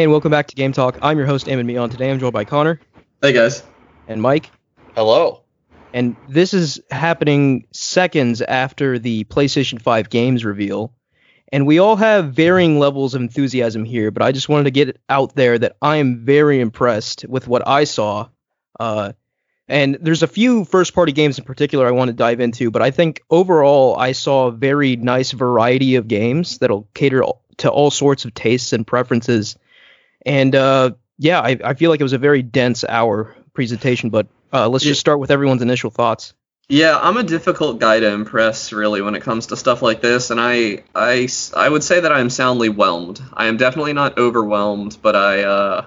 Hey, and welcome back to Game Talk. I'm your host, Eamon Meon. Today I'm joined by Connor Hey guys. and Mike. Hello. And this is happening seconds after the PlayStation 5 games reveal. And we all have varying levels of enthusiasm here, but I just wanted to get it out there that I am very impressed with what I saw. Uh, and there's a few first party games in particular I want to dive into, but I think overall I saw a very nice variety of games that'll cater to all sorts of tastes and preferences. And uh, yeah, I, I feel like it was a very dense hour presentation, but uh, let's just start with everyone's initial thoughts. Yeah, I'm a difficult guy to impress really when it comes to stuff like this, and I, I, I would say that I am soundly whelmed. I am definitely not overwhelmed, but I uh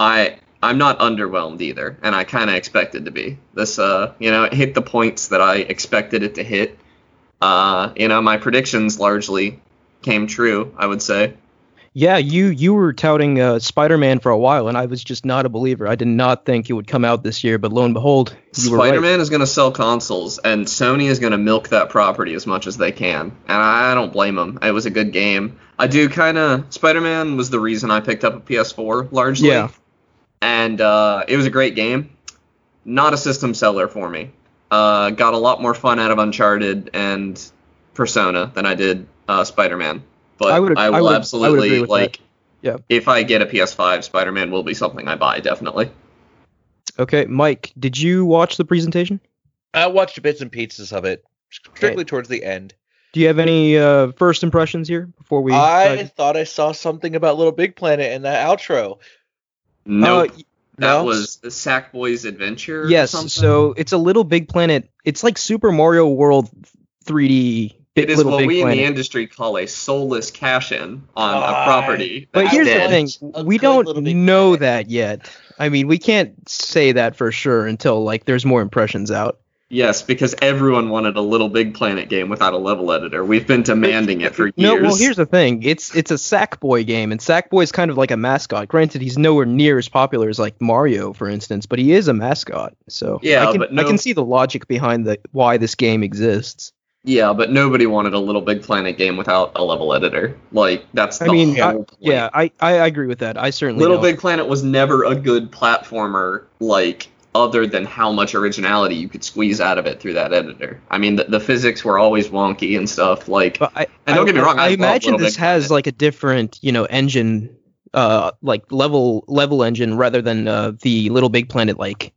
I I'm not underwhelmed either, and I kind of expected to be. This uh you know it hit the points that I expected it to hit. Uh you know my predictions largely came true. I would say. Yeah, you you were touting uh, Spider-Man for a while, and I was just not a believer. I did not think it would come out this year, but lo and behold, you were right. Spider-Man is going to sell consoles, and Sony is going to milk that property as much as they can, and I don't blame them. It was a good game. I do kind of Spider-Man was the reason I picked up a PS4 largely, Yeah. and uh, it was a great game. Not a system seller for me. Uh, got a lot more fun out of Uncharted and Persona than I did uh, Spider-Man. But I would- I I will I would absolutely agree with that. like. Yeah. If I get a PS5, Spider-Man will be something I buy definitely. Okay, Mike, did you watch the presentation? I watched bits and pieces of it, strictly towards the end. Do you have any uh, first impressions here before we? I dive- thought I saw something about Little Big Planet in that outro. Nope. Uh, That No? was the Sackboy's Adventure. or yes. something? So it's a Little Big Planet. It's like Super Mario World 3D. Big, it is what Big we Planet. in the industry call a soulless cash-in on a Ah, property. But that's here's the thing: we don't know Planet. that yet. I mean, we can't say that for sure until like there's more impressions out. Yes, because everyone wanted a Little Big Planet game without a level editor. We've been demanding it for years. No, well, here's the thing: it's it's a Sackboy game, and Sackboy's kind of like a mascot. Granted, he's nowhere near as popular as like Mario, for instance, but he is a mascot. So Yeah, I can, but I can see the logic behind the why this game exists. Yeah, but nobody wanted a Little Big Planet game without a level editor. Like that's I the mean, whole I- point. Yeah, I, I agree with that. I certainly Little don't. Big Planet was never a good platformer, like other than how much originality you could squeeze out of it through that editor. I mean, the, the physics were always wonky and stuff. Like, I, And don't I- get me wrong, I I, imagine this Big has Planet. like a different, you know, engine, uh, like level level engine rather than uh, the Little Big Planet like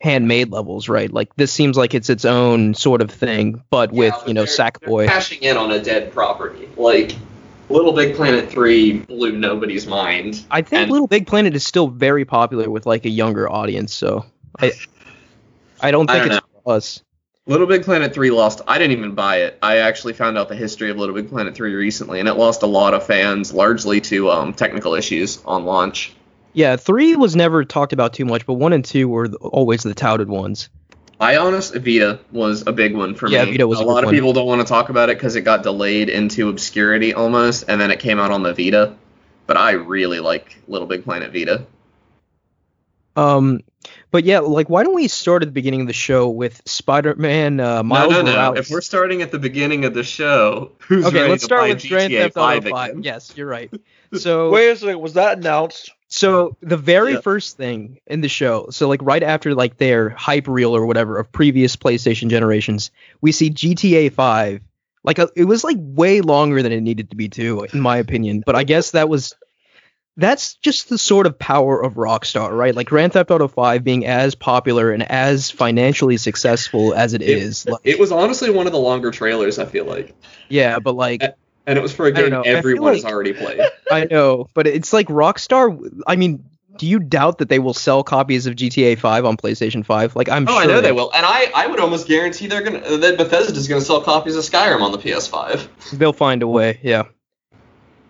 handmade levels, right? Like this seems like it's its own sort of thing, but with but you know Sackboy. Cashing in on a dead property. Like, Little Big Planet 3 blew nobody's mind. I think and- Little Big Planet is still very popular with like a younger audience, so I I don't I think don't it's us. Little Big Planet 3 lost. I didn't even buy it. I actually found out the history of Little Big Planet 3 recently, and it lost a lot of fans, largely to um, technical issues on launch. Yeah, three was never talked about too much, but one and two were always the touted ones. I honest Vita was a big one for Yeah, me. Vita was a a lot of one. people don't want to talk about it because it got delayed into obscurity almost, and then it came out on the Vita. But I really like Little Big Planet Vita. Um, but yeah, like why don't we start at the beginning of the show with Spider-Man uh, Miles no, no, no. Morales? If we're starting at the beginning of the show, who's okay, ready let's to start buy with Grand Theft Auto 5 5. again? Yes, you're right. So Wait a second, was that announced? So the very Yeah. first thing in the show, so like right after like their hype reel or whatever of previous PlayStation generations, we see GTA 5. Like a, it was like way longer than it needed to be too, in my opinion. But I guess that was that's just the sort of power of Rockstar, right? Like Grand Theft Auto 5 being as popular and as financially successful as it It- is. Like, It was honestly one of the longer trailers, I feel like. yeah, but like And it was for a game know. I everyone has like- already played. I know, but it's like Rockstar. I mean, do you doubt that they will sell copies of GTA 5 on PlayStation 5? Like I'm oh, sure I know they will. And I, I would almost guarantee they're gonna that Bethesda's gonna sell copies of Skyrim on the PS5. They'll find a way. Yeah.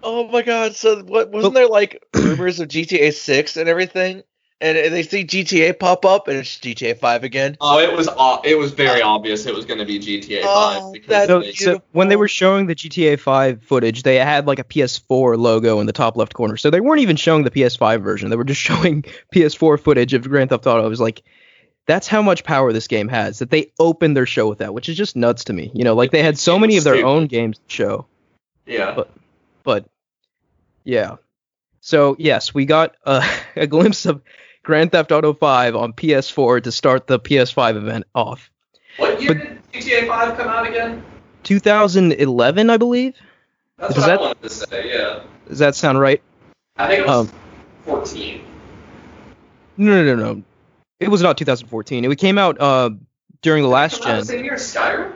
Oh my god, so what wasn't there like rumors of GTA 6 and everything? And they see GTA pop up and it's GTA 5 again. Oh, it was o- it was very uh, obvious it was gonna be GTA 5 Oh, because that's So, they, so when they were showing the GTA 5 footage, they had like a PS4 logo in the top left corner. So they weren't even showing the PS5 version. They were just showing PS4 footage of Grand Theft Auto. I was like, that's how much power this game has. That they opened their show with that, which is just nuts to me. You know, like they had so many of their stupid. own games to show. yeah. But- But yeah. So yes, we got uh, a glimpse of Grand Theft Auto 5 on PS4 to start the PS5 event off. What year But- did GTA 5 come out again? 2011, I believe. That's Does what that- I wanted to say. Yeah, Does that sound right? I think it was Um, 14. No, no, no, no. It was not 2014. It came out uh, during the last gen. same year Skyrim.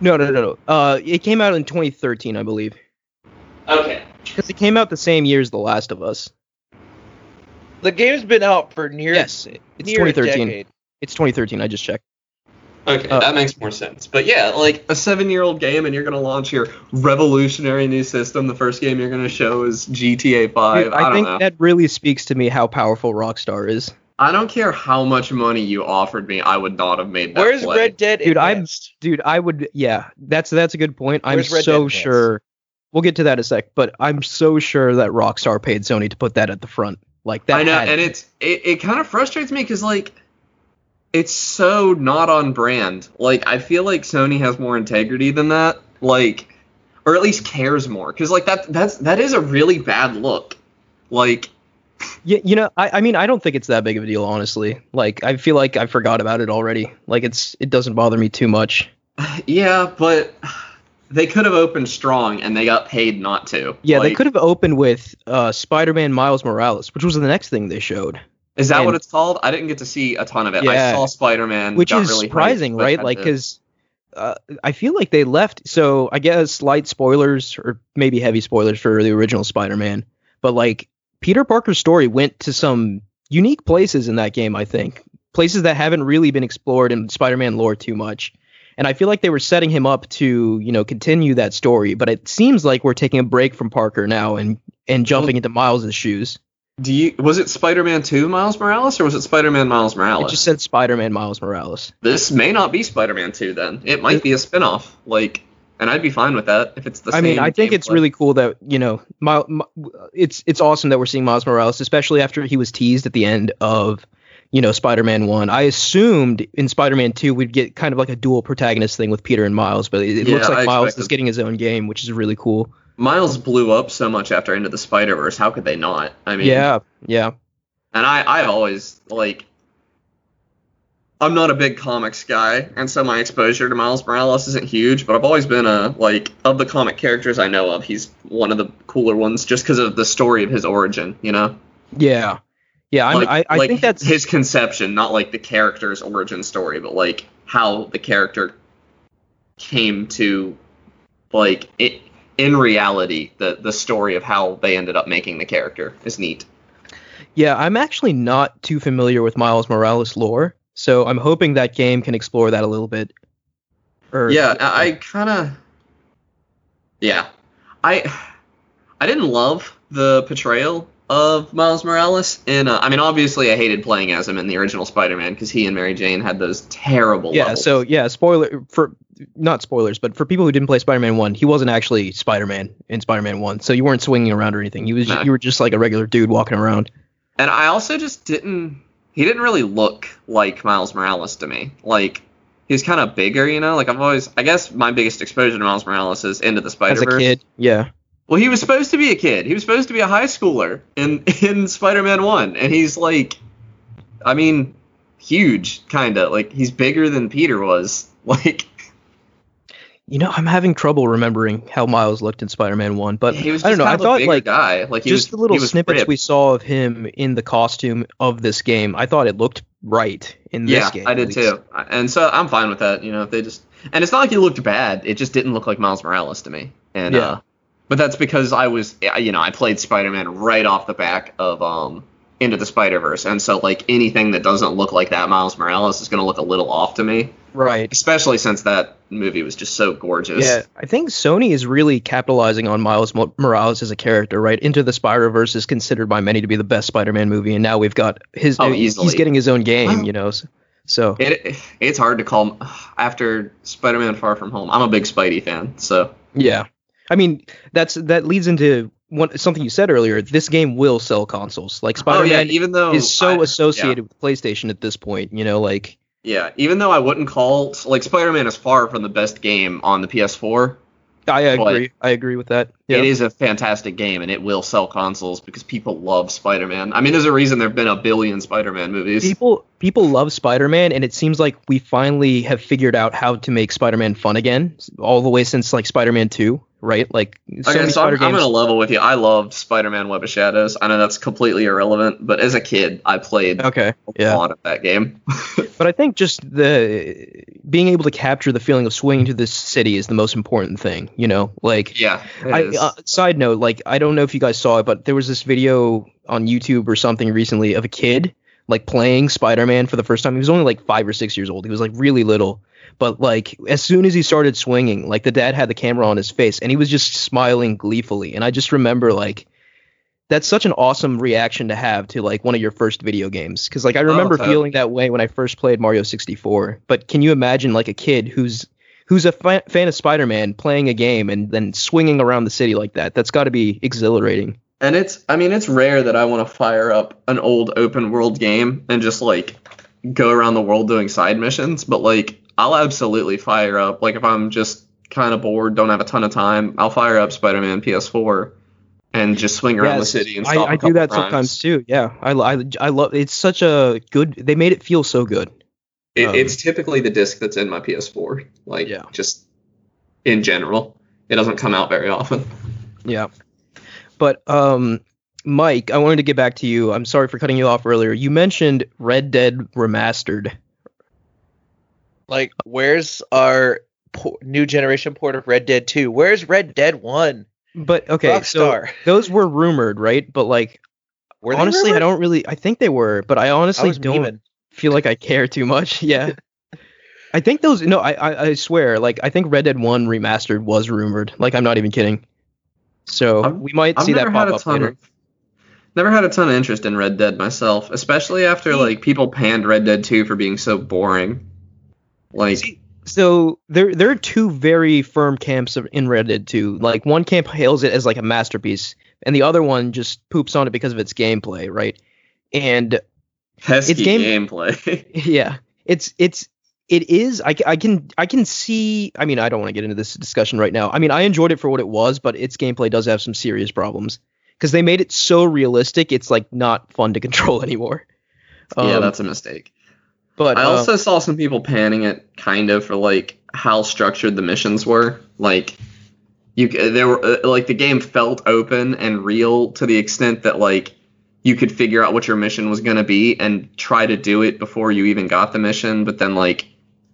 No, no, no, no. Uh, it came out in 2013, I believe, Okay. because it came out the same year as The Last of Us. The game's been out for near Yes, it's near 2013. decade. It's 2013. I just checked. Okay, Uh, that makes more sense. But yeah, like a seven-year-old game, and you're gonna launch your revolutionary new system. The first game you're gonna show is GTA 5. Dude, I, I, don't think know. that really speaks to me how powerful Rockstar is. I don't care how much money you offered me. I would not have made that Where's play. Red Dead Dude, I'm- Dude, I would. Yeah, that's that's a good point. I'm Red so Enhanced? sure. We'll get to that in a sec, but I'm so sure that Rockstar paid Sony to put that at the front. Like that. I know, and it's it, it kind of frustrates me because like it's so not on brand. Like I feel like Sony has more integrity than that. Like or at least cares more because like that that's that is a really bad look. Like Yeah, you know, I, I mean, I don't think it's that big of a deal, honestly. Like, I feel like I forgot about it already. Like, it's it doesn't bother me too much. yeah, but they could have opened strong and they got paid not to. Yeah, they could have opened with uh, Spider-Man Miles Morales, which was the next thing they showed, Is that and- what it's called? I didn't get to see a ton of it. I Yeah. saw Spider Man, which is really surprising, right? Like, because uh, I feel like they left. So I guess light spoilers or maybe heavy spoilers for the original Spider-Man, but like Peter Parker's story went to some unique places in that game. I think places that haven't really been explored in Spider-Man lore too much. And I feel like they were setting him up to, you know, continue that story. But it seems like we're taking a break from Parker now and and jumping into Miles' shoes. Do you was it Spider Man Two Miles Morales or was it Spider Man Miles Morales? It just said Spider-Man Miles Morales. this may not be Spider Man Two then. It might be a spin off. Like, and I'd be fine with that if it's the I same. mean, I think it's gameplay. really cool that you know, Mi- Mi- it's it's awesome that we're seeing Miles Morales, especially after he was teased at the end of, you know, Spider-Man One. I assumed in Spider-Man Two we'd get kind of like a dual protagonist thing with Peter and Miles, but it, it Yeah, looks like I Miles expected- is getting his own game, which is really cool. Miles blew up so much after Into the Spider Verse. How could they not? I mean, yeah, yeah, And I, I've always like, I'm not a big comics guy, and so my exposure to Miles Morales isn't huge. But I've always been a like of the comic characters I know of, he's one of the cooler ones, just because of the story of his origin. You know, yeah, yeah. Like, I I like think that's his conception, not like the character's origin story, but like how the character came to, like it in reality, the the story of how they ended up making the character is neat. yeah. I'm actually not too familiar with Miles Morales lore, so I'm hoping that game can explore that a little bit. Or yeah i, I kind of yeah i i didn't love the portrayal of miles morales and uh, i mean obviously i hated playing as him in the original spider-man because he and mary jane had those terrible Yeah, levels. so yeah, spoiler for not spoilers, but for people who didn't play Spider-Man 1, he wasn't actually Spider-Man in Spider-Man 1. So you weren't swinging around or anything. You was No. you were just like a regular dude walking around. and i also just didn't he didn't really look like miles morales to me like he's kind of bigger you know like i've always i guess my biggest exposure to miles morales is into the As spider-verse a kid, yeah. Well, he was supposed to be a kid. He was supposed to be a high schooler in in Spider-Man One, and he's like, I mean, huge, kind of like he's bigger than Peter was. Like, You know, I'm having trouble remembering how Miles looked in Spider-Man 1, but he was I just don't know. kind I thought like guy. Like he just was, the little snippets ripped. we saw of him in the costume of this game, I thought it looked right in this Yeah, game. I did too. And so I'm fine with that. You know, if they just and it's not like he looked bad. It just didn't look like Miles Morales to me. And Yeah. uh, but that's because I was, you know, I played Spider-Man right off the back of um into the Spider-Verse, and so like anything that doesn't look like that Miles Morales is going to look a little off to me. Right. especially since that movie was just so gorgeous. Yeah, I think Sony is really capitalizing on Miles Morales as a character, right? Into the Spider-Verse is considered by many to be the best Spider-Man movie, and now we've got his. Oh, he's getting his own game, you know. So, so It it's hard to call after Spider-Man: Far From Home. I'm a big Spidey fan, so yeah, I mean that's that leads into one something you said earlier. This game will sell consoles. Like oh Spider-Man yeah, even though is so I- associated with PlayStation at this point, you know, like Yeah, even though I wouldn't call like Spider-Man is far from the best game on the PS4, I agree. I agree with that. Yeah. It is a fantastic game, and it will sell consoles because people love Spider-Man. I mean, there's a reason there've been a billion Spider-Man movies. People people love Spider-Man, and it seems like we finally have figured out how to make Spider-Man fun again, all the way since like Spider-Man Two, right? Like so okay, so I'm, I'm gonna level with you. I loved Spider-Man: Web of Shadows. I know that's completely irrelevant, but as a kid, I played Okay, a yeah. lot of that game. But I think just the being able to capture the feeling of swinging to this city is the most important thing. You know, like yeah. I, uh, side note, like I don't know if you guys saw it, but there was this video on YouTube or something recently of a kid like playing Spider-Man for the first time. He was only like five or six years old. He was like really little, but like as soon as he started swinging, like the dad had the camera on his face and he was just smiling gleefully. And I just remember like that's such an awesome reaction to have to like one of your first video games because like I oh, remember totally. feeling that way when I first played Mario 64. But can you imagine like a kid who's who's a fa- fan of Spider-Man playing a game and then swinging around the city like that? That's got to be exhilarating. And it's, I mean, it's rare that I want to fire up an old open world game and just like go around the world doing side missions, but like I'll absolutely fire up. Like if I'm just kind of bored, don't have a ton of time, I'll fire up Spider-Man PS4 and just swing around the city and I, stop. a I do that times. sometimes too. Yeah, I, I, I love. It's such a good. They made it feel so good. It, Um, it's typically the disc that's in my PS4, like Yeah. just in general. It doesn't come out very often. Yeah. But um Mike, I wanted to get back to you. I'm sorry for cutting you off earlier. You mentioned Red Dead Remastered. Like, where's our po- new generation port of Red Dead 2? Where's Red Dead 1? But okay, so those were rumored, right? But like Were they honestly, I don't really I think they were, but I I honestly was don't memeing. feel like I care too much. Yeah. I think those no, I, I I swear, like I think Red Dead 1 remastered was rumored. Like I'm not even kidding. So I've- we might I've see that pop up later. of never had a ton of interest in Red Dead myself, especially after like people panned Red Dead 2 for being so boring. Like See, so there there are two very firm camps of, in Red Dead 2. Like one camp hails it as like a masterpiece, and the other one just poops on it because of its gameplay, right? And pesky it's game- gameplay. yeah, it's it's it is. I, I can I can see. I mean, I don't want to get into this discussion right now. I mean, I enjoyed it for what it was, but its gameplay does have some serious problems because they made it so realistic. It's like not fun to control anymore. yeah, Um, that's a mistake. But I uh, also saw some people panning it kind of for like how structured the missions were. Like you there were uh, like the game felt open and real to the extent that like you could figure out what your mission was going to be and try to do it before you even got the mission, but then like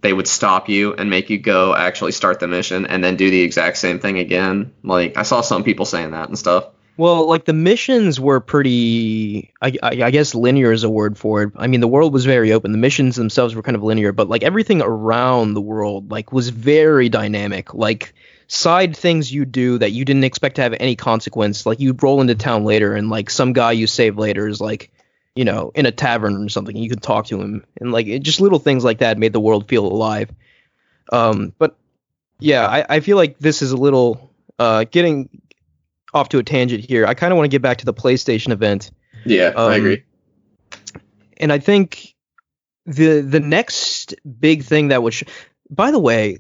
they would stop you and make you go actually start the mission and then do the exact same thing again. Like I saw some people saying that and stuff. Well, like the missions were pretty. I, I, I guess linear is a word for it. I mean, the world was very open. The missions themselves were kind of linear, but like everything around the world, like was very dynamic. Like side things you do that you didn't expect to have any consequence. Like you roll into town later, and like some guy you save later is like, you know, in a tavern or something. You can talk to him, and like it, just little things like that made the world feel alive. Um, but yeah, I, I feel like this is a little uh getting off to a tangent here. I kind of want to get back to the PlayStation event, Yeah, Um, I agree. and I think the the next big thing that would. Sh- By the way,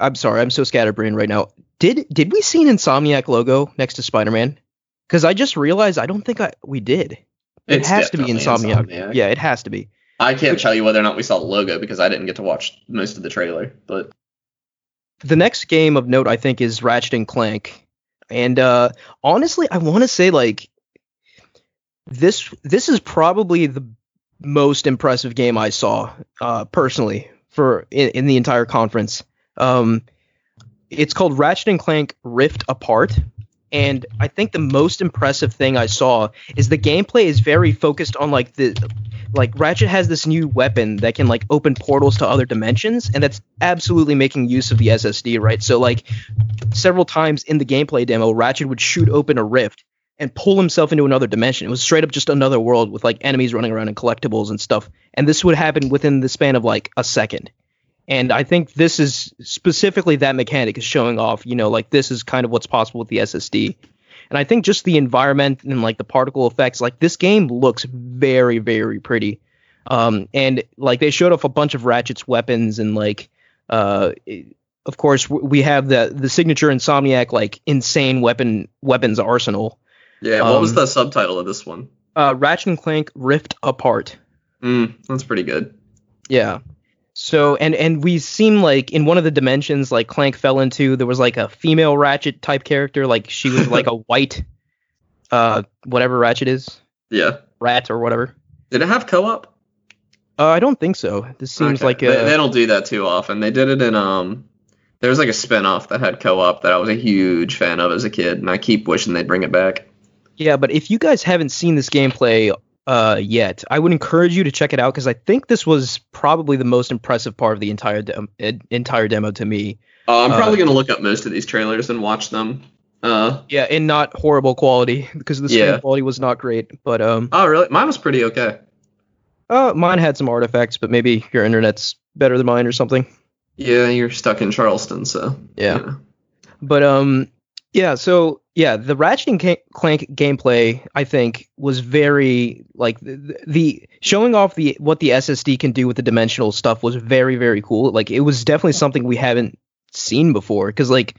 I'm sorry, I'm so scatterbrained right now. Did did we see an Insomniac logo next to Spider-Man? Because I just realized I don't think I we did. It It's has to be Insomniac. Insomniac. Yeah, it has to be. I can't tell you whether or not we saw the logo because I didn't get to watch most of the trailer, but the next game of note I think is Ratchet and Clank. And uh honestly, I want to say like this this is probably the most impressive game I saw uh personally for in, in the entire conference. Um it's called Ratchet and Clank Rift Apart. And I think the most impressive thing I saw is the gameplay is very focused on like the like Ratchet has this new weapon that can like open portals to other dimensions, and that's absolutely making use of the SSD, right? So like several times in the gameplay demo, Ratchet would shoot open a rift and pull himself into another dimension. It was straight up just another world with like enemies running around and collectibles and stuff. And this would happen within the span of like a second. And I think this is specifically that mechanic is showing off, you know, like this is kind of what's possible with the SSD. And I think just the environment and like the particle effects, like this game looks very, very pretty. Um, and like they showed off a bunch of Ratchet's weapons and like uh, of course, w- we have the the signature Insomniac like insane weapon weapons arsenal. Yeah, what was Um, the subtitle of this one? Uh, Ratchet and Clank Rift Apart. Mm, that's pretty good. Yeah. So and and we seem like in one of the dimensions like Clank fell into there was like a female Ratchet type character like she was like a white uh whatever Ratchet is Yeah. rat or whatever. Did it have co-op? Uh, I don't think so. This seems Okay. like they, a they don't do that too often. They did it in um. There was like a spin-off that had co-op that I was a huge fan of as a kid, and I keep wishing they'd bring it back. yeah. But if you guys haven't seen this gameplay uh yet, I would encourage you to check it out because I think this was probably the most impressive part of the entire dem- entire demo to me. Uh, I'm Uh, probably gonna look up most of these trailers and watch them. Uh, Yeah, in not horrible quality because the screen Yeah. quality was not great. But um, oh really? Mine was pretty okay. uh, mine had some artifacts, but maybe your internet's better than mine or something. Yeah, you're stuck in Charleston, so Yeah. know. But um, yeah. So yeah, the Ratchet and Clank gameplay I think was very like the, the showing off the what the SSD can do with the dimensional stuff was very very cool. Like it was definitely something we haven't seen before because like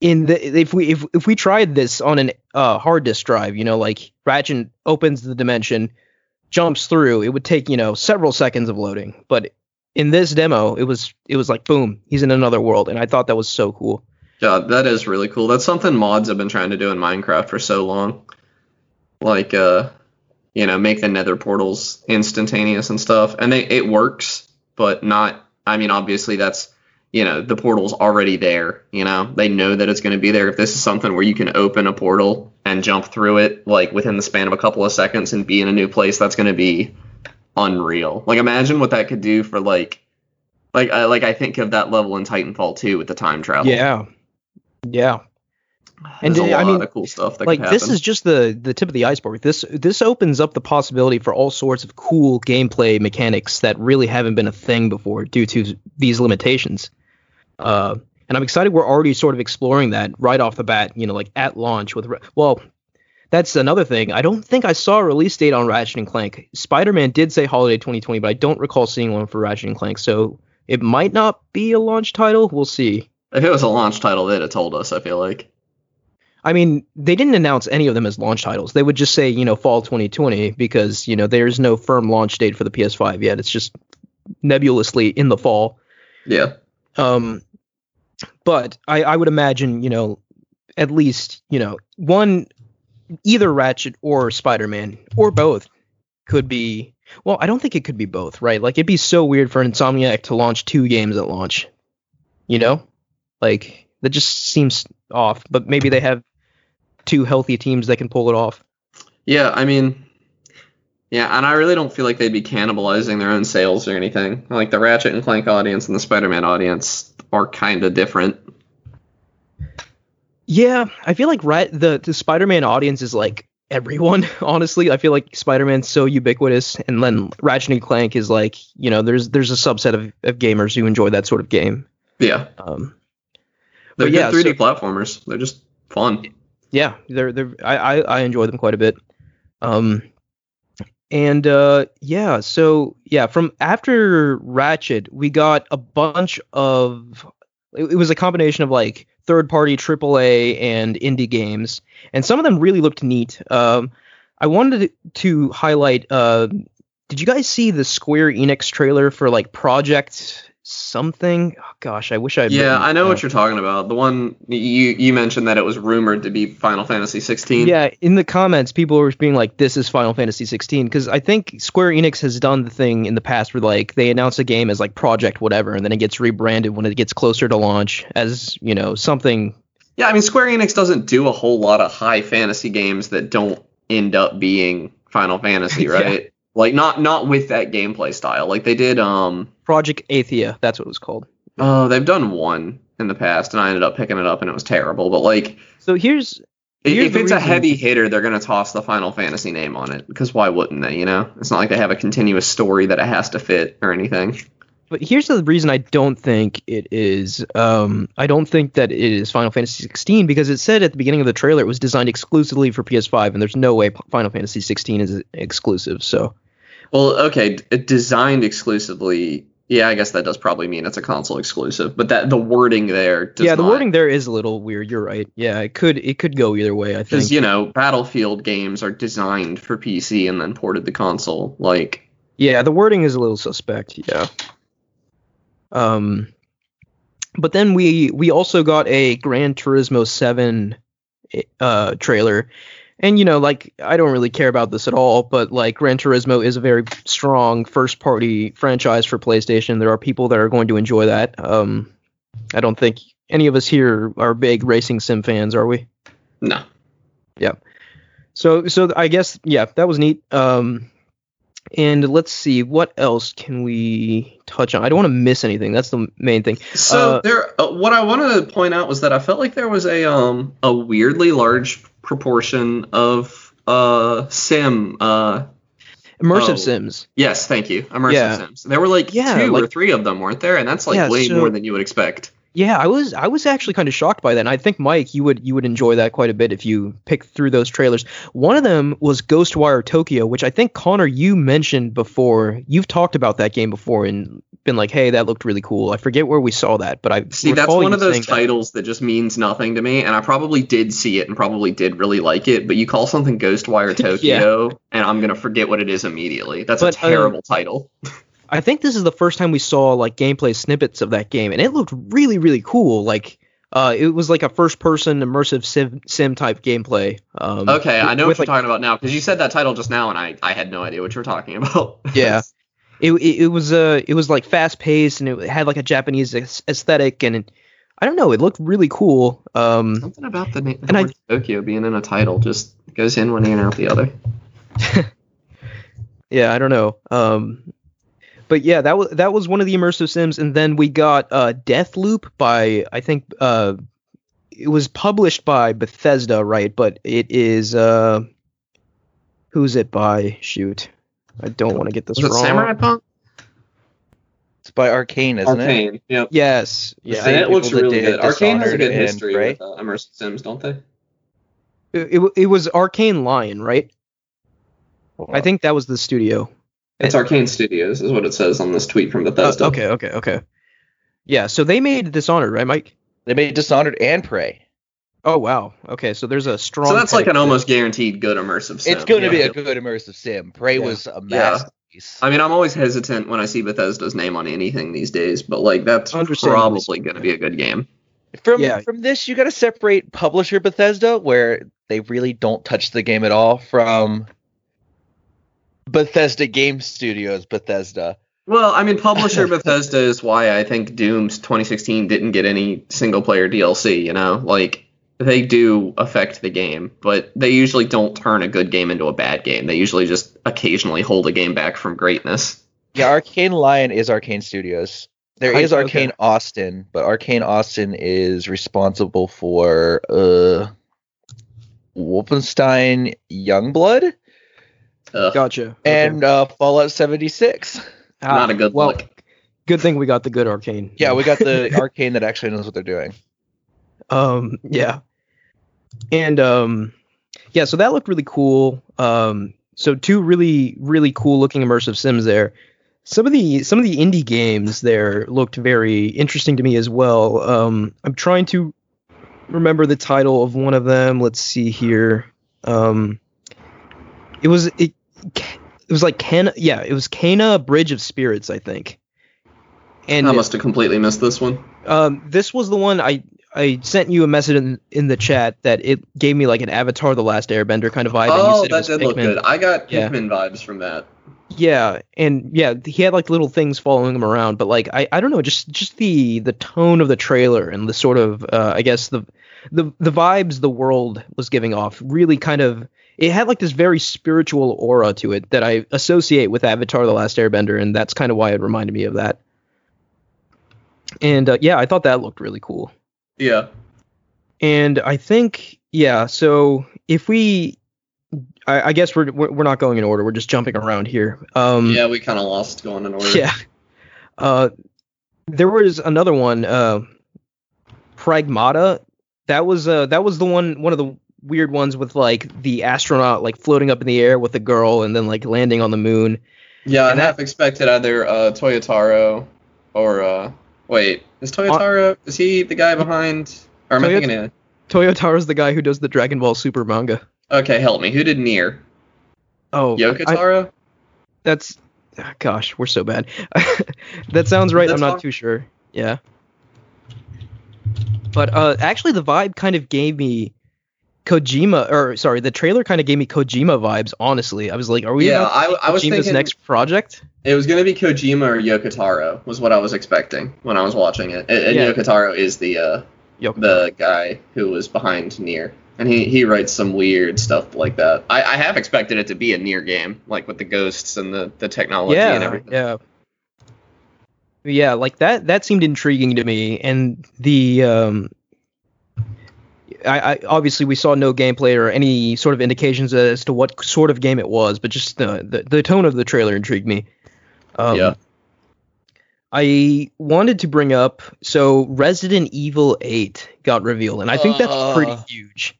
in the if we if if we tried this on an uh, hard disk drive, you know, like Ratchet opens the dimension, jumps through, it would take you know several seconds of loading. But in this demo, it was it was like boom, he's in another world, and I thought that was so cool. Yeah, that is really cool. That's something mods have been trying to do in Minecraft for so long. Like uh you know, make the nether portals instantaneous and stuff. And they it works, but not I mean obviously that's you know, the portal's already there, you know. They know that it's going to be there. If this is something where you can open a portal and jump through it like within the span of a couple of seconds and be in a new place, that's going to be unreal. Like imagine what that could do for like like I like I think of that level in Titanfall 2 with the time travel. Yeah, yeah. And There's a I lot mean, of cool stuff that like this is just the the tip of the iceberg. This this opens up the possibility for all sorts of cool gameplay mechanics that really haven't been a thing before due to these limitations. Uh, and I'm excited we're already sort of exploring that right off the bat. You know, like at launch with well. That's another thing. I don't think I saw a release date on Ratchet and Clank. Spider-Man did say holiday 2020, but I don't recall seeing one for Ratchet and Clank. So it might not be a launch title. We'll see. If it was a launch title, they'd have told us. I feel like. I mean, they didn't announce any of them as launch titles. They would just say, you know, fall 2020 because, you know, there's no firm launch date for the PS5 yet. It's just nebulously in the fall. Yeah. Um, but I, I would imagine, you know, at least, you know, one, either Ratchet or Spider-Man or both could be. Well, I don't think it could be both, right? Like, it'd be so weird for Insomniac to launch two games at launch. You know, like that just seems off. But maybe they have two healthy teams that can pull it off. Yeah, I mean, yeah, and I really don't feel like they'd be cannibalizing their own sales or anything. Like the Ratchet and Clank audience and the Spider-Man audience are kind of different. Yeah, I feel like right the the Spider-Man audience is like everyone. Honestly, I feel like Spider-Man's so ubiquitous, and then Ratchet and Clank is like you know there's there's a subset of, of gamers who enjoy that sort of game. Yeah, Um, they're yeah, 3D so- platformers. They're just fun. yeah, they're they're I, I I enjoy them quite a bit. Um, and uh, yeah, so yeah, from after Ratchet, we got a bunch of. It, it was a combination of like third-party AAA and indie games, and some of them really looked neat. Um, I wanted to highlight. Uh, did you guys see the Square Enix trailer for like Project something? Oh, gosh, I wish I. Yeah, I know down. what you're talking about. The one you you mentioned that it was rumored to be Final Fantasy 16. Yeah, in the comments, people were being like, "This is Final Fantasy 16," because I think Square Enix has done the thing in the past where like they announce a game as like Project whatever, and then it gets rebranded when it gets closer to launch as you know something. Yeah, I mean Square Enix doesn't do a whole lot of high fantasy games that don't end up being Final Fantasy, Yeah. right? Like not not with that gameplay style. Like they did um Project Athia, that's what it was called. oh, they've done one in the past and I ended up picking it up and it was terrible. But like So here's Here's if it's a heavy hitter, they're gonna toss the Final Fantasy name on it because why wouldn't they? You know, it's not like they have a continuous story that it has to fit or anything. but here's the reason I don't think it is. Um, I don't think that it is Final Fantasy 16 because it said at the beginning of the trailer it was designed exclusively for PS5, and there's no way Final Fantasy 16 is exclusive. So Well, okay, designed exclusively Yeah, I guess that does probably mean it's a console exclusive, but that the wording there. Does yeah, the not- wording there is a little weird. You're right. Yeah, it could it could go either way. I think. because you know Battlefield games are designed for PC and then ported to console. Like, Yeah, the wording is a little suspect. Yeah. Um, but then we we also got a Gran Turismo Seven uh trailer, and you know, like I don't really care about this at all, but like Gran Turismo is a very strong first party franchise for PlayStation. There are people that are going to enjoy that. Um, I don't think any of us here are big racing sim fans, are we? no, Yeah. So so I guess yeah, that was neat. Um and let's see what else can we touch on. I don't want to miss anything. That's the main thing. So Uh, there, uh, what I wanted to point out was that I felt like there was a um a weirdly large proportion of uh sim uh Immersive Oh. Sims. yes thank you immersive Yeah. sims. There were like Yeah, two or three of them, weren't there? And that's like Yeah, way so- more than you would expect. Yeah, I was I was actually kind of shocked by that. And I think Mike, you would you would enjoy that quite a bit if you picked through those trailers. One of them was Ghostwire Tokyo, which I think Connor you mentioned before. You've talked about that game before and been like, "Hey, that looked really cool." I forget where we saw that, but I See, that's one of those saying that. titles that just means nothing to me, and I probably did see it and probably did really like it. But you call something Ghostwire Tokyo, and I'm gonna forget what it is immediately. That's But, a um, terrible title. I think this is the first time we saw like gameplay snippets of that game, and it looked really, really cool. Like, uh, it was like a first-person immersive sim, sim type gameplay. Um, Okay, I know with, what you're like, talking about now because you said that title just now, and I, I had no idea what you were talking about. Yeah. It, it, it was uh it was like fast-paced, and it had like a Japanese aesthetic, and I don't know, it looked really cool. Um, Something about the name And I- Tokyo being in a title just goes in one ear and out the other. yeah, I don't know. Um, but yeah, that was that was one of the immersive sims, and then we got uh Deathloop by I think uh it was published by Bethesda, right? But it is uh who's it by? Shoot, I don't want to get this Was it wrong. Samurai Punk? It's by Arkane, isn't it? Arkane. Yep. Yes, yeah. and it looks really good. Arkane has a Dishonored good and history Prey. with uh, immersive sims, don't they? It, it, it was Arkane Lyon, right? I think that was the studio. It's Arkane Studios, is what it says on this tweet from Uh, Bethesda. okay, okay, okay. Yeah, so they made Dishonored, right, Mike? they made Dishonored and Prey. Oh wow. Okay, so there's a strong. So that's like an pedigree. almost guaranteed good immersive sim. It's going to Yeah. be a good immersive sim. Prey Yeah. was a masterpiece. Yeah. I mean, I'm always hesitant when I see Bethesda's name on anything these days, but like that's probably going to be a good game. From Yeah. from this, you got to separate publisher Bethesda, where they really don't touch the game at all, from Bethesda Game Studios Bethesda. Well, I mean, publisher Bethesda is why I think Doom's 2016 didn't get any single player DLC. You know, like they do affect the game, but they usually don't turn a good game into a bad game. They usually just occasionally hold a game back from greatness. Yeah, Arkane Lyon is Arkane Studios. There I- is Arkane okay. Austin, but Arkane Austin is responsible for uh Wolfenstein Youngblood Ugh, Gotcha. Okay. and uh, Fallout 76. Ah, not a good well, look. Good thing we got the good Arkane. Yeah, we got the Arkane that actually knows what they're doing. Um, yeah. And um, yeah, so that looked really cool. Um, so two really really cool looking immersive sims there. Some of the some of the indie games there looked very interesting to me as well. Um, I'm trying to remember the title of one of them. Let's see here. Um, it was it it was like Kena yeah, it was Kena Bridge of Spirits, I think. And I must have completely missed this one. um, this was the one I I sent you a message in, in the chat that it gave me like an Avatar: The Last Airbender kind of vibe. and you Oh, that did look good. I got Yeah. Pikmin vibes from that. Yeah, and yeah, he had like little things following him around, but like I, I don't know, just just the the tone of the trailer and the sort of uh, I guess the the the vibes the world was giving off really kind of it had like this very spiritual aura to it that I associate with Avatar: The Last Airbender, and that's kind of why it reminded me of that. And uh, yeah, I thought that looked really cool. Yeah. And I think, yeah. So if we, I, I guess we're, we're not going in order. We're just jumping around here. Um, yeah, we kind of lost going in order. yeah. Uh, there was another one, uh, Pragmata. That was uh that was the one one of the weird ones with like the astronaut like floating up in the air with a girl and then like landing on the moon. Yeah, I And that- half expected either uh, Toyotaro or uh, wait, is Toyotaro? is he the guy behind? Or am I thinking of? Toyotaro's the guy who does the Dragon Ball Super manga. Okay, help me. Who did Nier? Oh, I- Yokotaro? that's ah, gosh, we're so bad. that sounds right. That's I'm not too sure. Yeah. But uh, actually, the vibe kind of gave me Kojima, or sorry, the trailer kind of gave me Kojima vibes. Honestly, I was like, are we? Yeah, about I- I was Kojima's thinking- next project. It was gonna be Kojima or Yokotaro was what I was expecting when I was watching it. And, and Yeah. Yokotaro is the uh, Yoko. the guy who was behind Nier, and he, he writes some weird stuff like that. I, I have expected it to be a Nier game, like with the ghosts and the, the technology and everything. yeah. Yeah, like that. That seemed intriguing to me, and the um, I, I obviously we saw no gameplay or any sort of indications as to what sort of game it was, but just the the, the tone of the trailer intrigued me. Um, Yeah. I wanted to bring up so Resident Evil 8 got revealed, and I think that's pretty Uh. huge.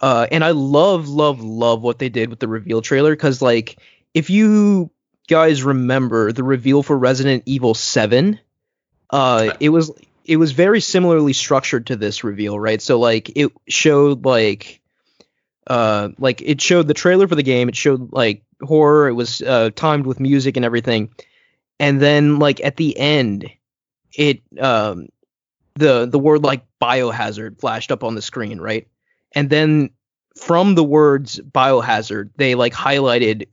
Uh, and I love, love, love what they did with the reveal trailer because, like, if you guys remember the reveal for Resident Evil 7, uh, it was it was very similarly structured to this reveal, right? So like it showed like uh like it showed the trailer for the game, it showed like horror, it was uh timed with music and everything. And then like at the end it um the the word like biohazard flashed up on the screen, right? And then from the words biohazard, they like highlighted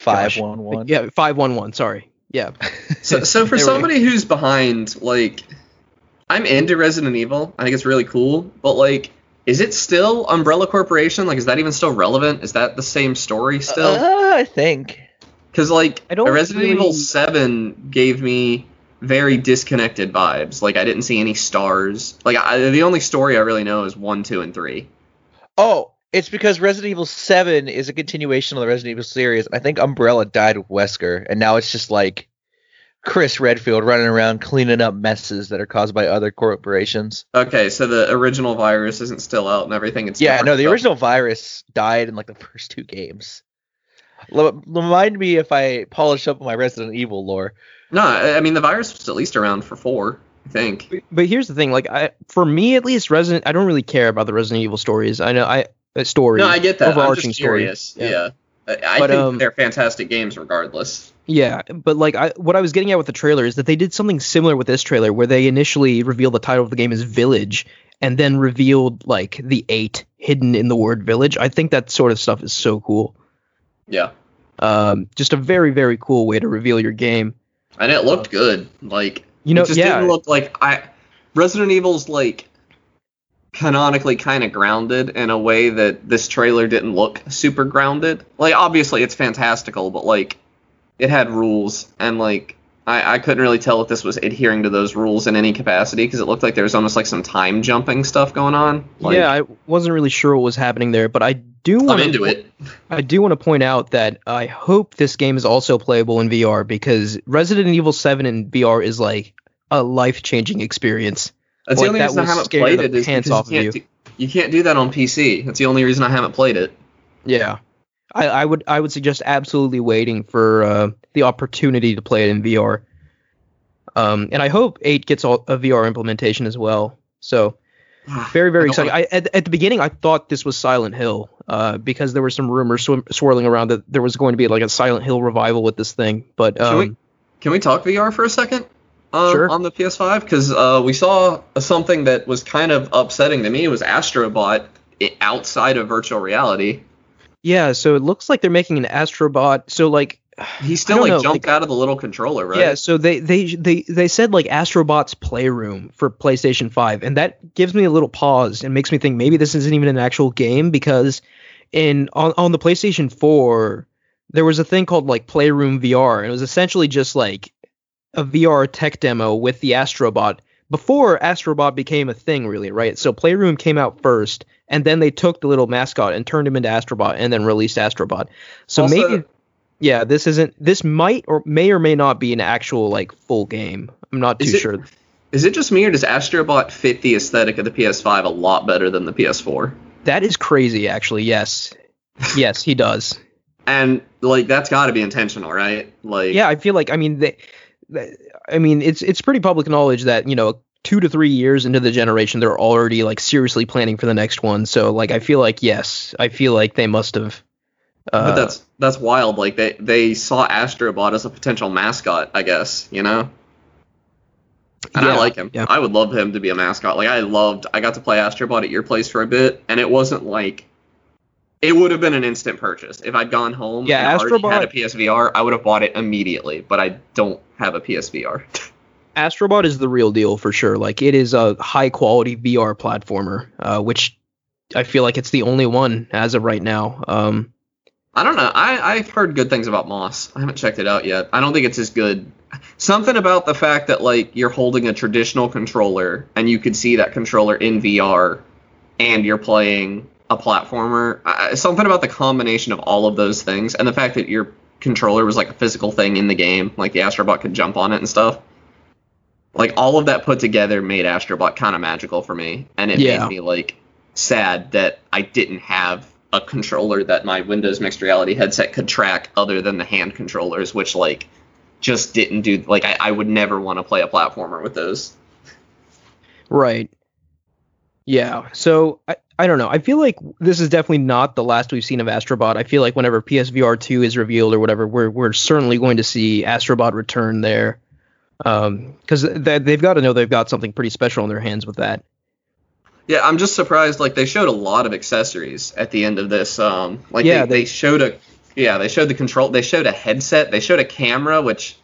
Five Gosh. one one. yeah, 511, sorry. Yeah. So, so for There we somebody who's behind, like, I'm into Resident Evil. I think it's really cool, but like, is it still Umbrella Corporation? Like, is that even still relevant? Is that the same story still? Uh, I think. Because like I don't Resident really- Evil Seven gave me very disconnected vibes. Like I didn't see any stars. Like I, the only story I really know is one, two, and three. Oh, it's because Resident Evil 7 is a continuation of the Resident Evil series. I think Umbrella died with Wesker, and now it's just like Chris Redfield running around cleaning up messes that are caused by other corporations. Okay, so the original virus isn't still out and everything. It's yeah, no, the stuff. original virus died in like the first two games. L- remind me if I polish up my Resident Evil lore. No, I I mean the virus was at least around for four. I think. But- But here's the thing, like I, for me at least, Resident, I don't really care about the Resident Evil stories. I know I uh, story. No, I get that. I'm overarching just story. curious. Yeah. Yeah. I, I But, think um, they're fantastic games regardless. Yeah, but like I, what I was getting at with the trailer is that they did something similar with this trailer, where they initially revealed the title of the game as Village, and then revealed like the eight hidden in the word Village. I think that sort of stuff is so cool. Yeah. Um, just a very very cool way to reveal your game. And it looked good. Like You know, it just yeah, didn't look like I Resident Evil's like canonically kind of grounded in a way that this trailer didn't look super grounded. Like obviously it's fantastical, but like it had rules and like I, I couldn't really tell if this was adhering to those rules in any capacity because it looked like there was almost like some time jumping stuff going on. Like, yeah, I wasn't really sure what was happening there, but I do want into it. I do want to point out that I hope this game is also playable in VR because Resident Evil 7 in VR is like a life changing experience. That's like, the only reason I haven't played it is because you can't, you. do, you can't do that on PC. That's the only reason I haven't played it. Yeah. I, I would I would suggest absolutely waiting for uh, the opportunity to play it in VR. Um, and I hope 8 gets all, a VR implementation as well. So very very I exciting. I, at, at the beginning I thought this was Silent Hill uh, because there were some rumors swim, swirling around that there was going to be like a Silent Hill revival with this thing. But Can we- um, Can we talk VR for a second? Uh, Sure. On the PS5, because uh, we saw something that was kind of upsetting to me. It was Astrobot outside of virtual reality. Yeah, so it looks like they're making an Astrobot. So like, He still like know, jumped out of the little controller, right? yeah, so they they they they said like Astrobot's Playroom for PlayStation 5, and that gives me a little pause and makes me think maybe this isn't even an actual game because in on on the PlayStation 4 there was a thing called like Playroom VR, and it was essentially just like a VR tech demo with the Astrobot before Astrobot became a thing, really, right? So Playroom came out first, and then they took the little mascot and turned him into Astrobot, and then released Astrobot. So Also- maybe, yeah, this isn't. This might or may or may not be an actual like full game. I'm not too it- sure. Is it just me or does Astrobot fit the aesthetic of the PS5 a lot better than the PS4? That is crazy, actually. Yes, yes, he does. And like that's got to be intentional, right? Like Yeah, I feel like I mean they I mean, it's it's pretty public knowledge that you know two to three years into the generation, they're already like seriously planning for the next one. So like, I feel like yes, I feel like they must have. Uh, but that's that's wild. Like they they saw Astrobot as a potential mascot, I guess. You know. And Yeah, I like him. yeah. I would love him to be a mascot. Like I loved. I got to play Astrobot at your place for a bit, and it wasn't like. It would have been an instant purchase if I'd gone home Yeah, and already had a PSVR. I would have bought it immediately, but I don't have a PSVR. Astrobot is the real deal for sure. Like it is a high quality VR platformer, uh, which I feel like it's the only one as of right now. Um, I don't know. I, I've heard good things about Moss. I haven't checked it out yet. I don't think it's as good. Something about the fact that like you're holding a traditional controller and you could see that controller in VR, and you're playing a platformer. Uh, something about the combination of all of those things, and the fact that your controller was like a physical thing in the game, like the Astrobot could jump on it and stuff. Like all of that put together made Astrobot kind of magical for me, and it Yeah. made me like sad that I didn't have a controller that my Windows mixed reality headset could track other than the hand controllers, which like just didn't do like I, I would never want to play a platformer with those. Right. Yeah. So I, I don't know. I feel like this is definitely not the last we've seen of Astrobot. I feel like whenever PSVR two is revealed or whatever, we're we're certainly going to see Astrobot return there. Um, because th- they've got to know they've got something pretty special in their hands with that. Yeah, I'm just surprised. Like they showed a lot of accessories at the end of this. Um, like Yeah, they, they they- showed a yeah they showed the control. They showed a headset. They showed a camera, which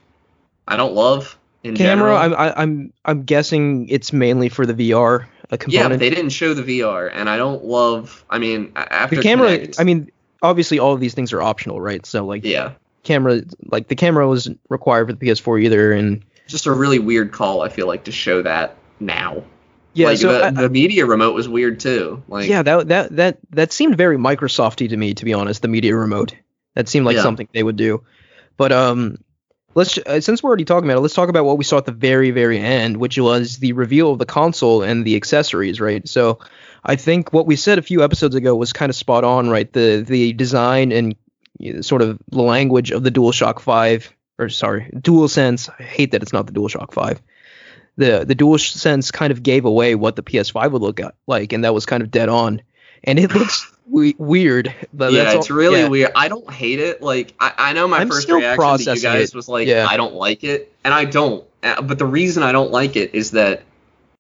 I don't love in Camera. general. I'm I, I'm I'm guessing it's mainly for the VR yeah, component. but they didn't show the VR, and I don't love. I mean, after the camera. Kinect- I mean, obviously all of these things are optional, right? So like yeah, camera, like the camera wasn't required for the PS4 either, and just a really weird call. I feel like to show that now. yeah. like, so the, I- the media remote was weird too. Like yeah, that that that that seemed very Microsofty to me, to be honest. The media remote that seemed like Yeah. something they would do. But um, let's uh, since we're already talking about it, let's talk about what we saw at the very very end, which was the reveal of the console and the accessories, right? So I think what we said a few episodes ago was kind of spot on, right? The the design and sort of the language of the DualShock Five, or sorry, DualSense. I hate that it's not the DualShock Five. The the DualSense kind of gave away what the PS5 would look like, and that was kind of dead on. And it looks we- weird. But yeah, that's it's all- really yeah. weird. I don't hate it. Like I, I know my I'm first reaction to you guys it. was like, Yeah. I don't like it, and I don't. Uh, But the reason I don't like it is that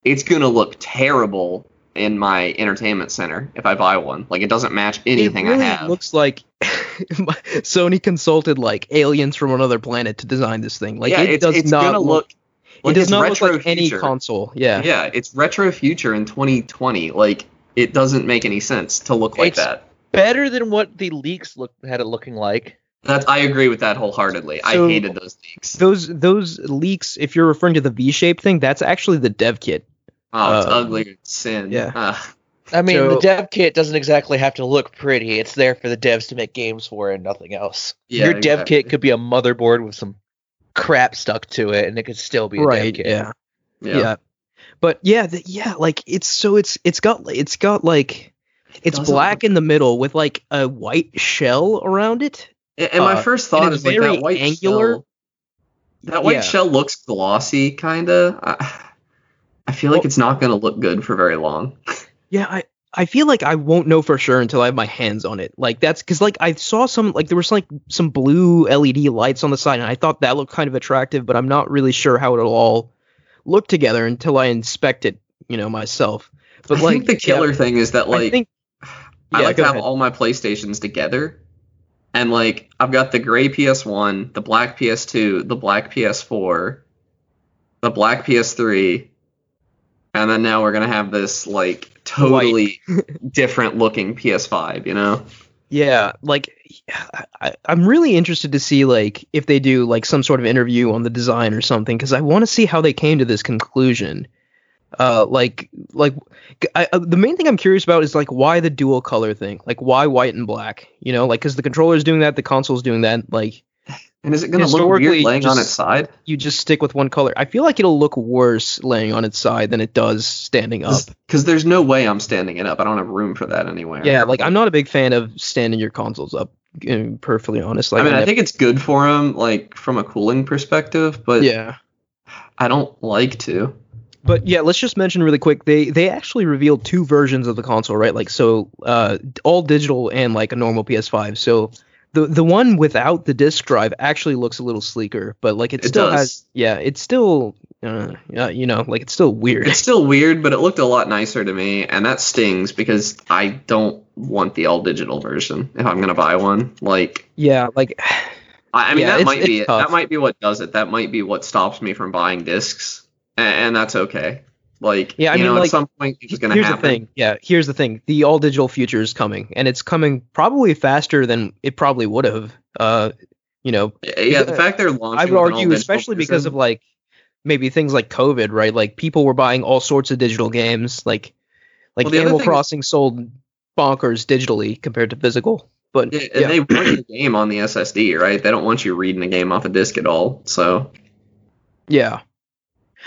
it's gonna look terrible in my entertainment center if I buy one. Like it doesn't match anything it really I have. It looks like Sony consulted like aliens from another planet to design this thing. Like yeah, it it's, does it's not look. It like, does it's not look retro like any future. console. Yeah. Yeah, it's retro future in 2020. Like it doesn't make any sense to look like It's- that. Better than what the leaks look had it looking like. That's I agree with that wholeheartedly. I hated those leaks. Those those leaks, if you're referring to the V-shaped thing, that's actually the dev kit. Oh, it's uh, ugly sin. yeah. Ah. I mean, So- the dev kit doesn't exactly have to look pretty. It's there for the devs to make games for and nothing else. Yeah, Your dev exactly. kit could be a motherboard with some crap stuck to it, and it could still be a dev Right. kit. Yeah. yeah. yeah. But yeah, the, yeah, like it's so it's it's got it's got like it's doesn't black in the middle with like a white shell around it. And and my Uh, first thought is like that white angular. shell. That white Yeah. shell looks glossy, kinda. I, I feel like Well- it's not gonna look good for very long. Yeah, I I feel like I won't know for sure until I have my hands on it. Like that's because like I saw some like there was like some blue LED lights on the side, and I thought that looked kind of attractive, but I'm not really sure how it'll all look together until I inspect it, you know, myself. But I like think the killer thing is that like I think I like to have ahead. all my PlayStations together. And like I've got the gray PS1, the black PS2, the black PS4, the black PS3, and then now we're gonna have this like totally different looking PS5, you know? Yeah, like I, I'm really interested to see like if they do like some sort of interview on the design or something because I want to see how they came to this conclusion. Uh, like like I, uh, the main thing I'm curious about is like why the dual color thing, like why white and black, you know, like because the controller's doing that, the console's doing that, like And is it gonna look weird laying on its side? you just stick with one color. I feel like it'll look worse laying on its side than it does standing up. Because there's no way I'm standing it up. I don't have room for that anywhere. Yeah, like I'm not a big fan of standing your consoles up perfectly honest. Like I mean, I never- think it's good for them, like from a cooling perspective, but yeah. I don't like to. But yeah, let's just mention really quick. They they actually revealed two versions of the console, right? Like so, uh, all digital and like a normal PS5. So the the one without the disc drive actually looks a little sleeker, but like it, It still does. has yeah, it's still uh, you know, like it's still weird. It's still weird, but it looked a lot nicer to me, and that stings because I don't want the all digital version if I'm gonna buy one. Like, yeah, like I, I mean, Yeah, that might be tough. That might be what does it. That might be what stops me from buying discs, and, and that's okay. Like, Yeah, I you mean, know, like, at some point it's gonna here's the thing. Yeah, here's the thing. The all digital future is coming, and it's coming probably faster than it probably would have. Uh, you know, Yeah, the fact they're launching. I would argue, especially because of like maybe things like COVID, right? Like people were buying all sorts of digital games. Like like Well, Animal thing is- Crossing sold bonkers digitally compared to physical. But Yeah, and yeah, they want the game on the SSD, right? They don't want you reading the game off a disc at all. So yeah.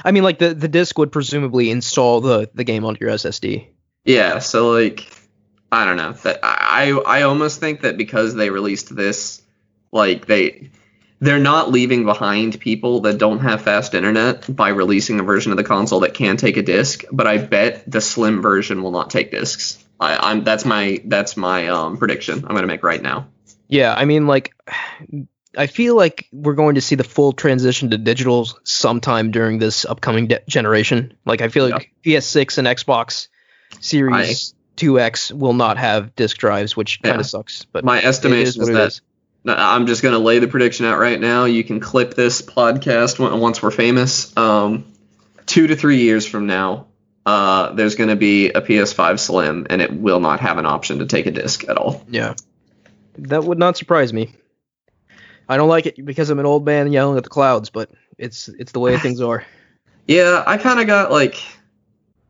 I mean, like the the disc would presumably install the the game onto your SSD. yeah, so like I don't know. That I I almost think that because they released this, like they they're not leaving behind people that don't have fast internet by releasing a version of the console that can take a disc. But I bet the slim version will not take discs. I, I'm that's my that's my um, prediction. I'm gonna make right now. Yeah, I mean, like, I feel like we're going to see the full transition to digital sometime during this upcoming de- generation. Like, I feel like PS6 and Xbox Series 2X will not have disk drives, which kind of sucks. But My estimation is is, that is. I'm just gonna lay the prediction out right now. You can clip this podcast once we're famous. Um, two to three years from now, uh, there's gonna be a PS5 Slim, and it will not have an option to take a disc at all. Yeah, that would not surprise me. I don't like it because I'm an old man yelling at the clouds, but it's it's the way things are. Yeah, I kind of got like,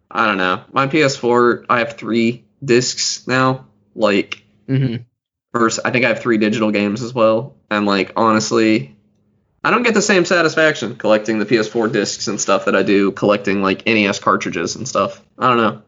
I don't know. My PS4, I have three discs now. Like, hmm First, I think I have three digital games as well, and like honestly, I don't get the same satisfaction collecting the PS4 discs and stuff that I do collecting like NES cartridges and stuff. I don't know.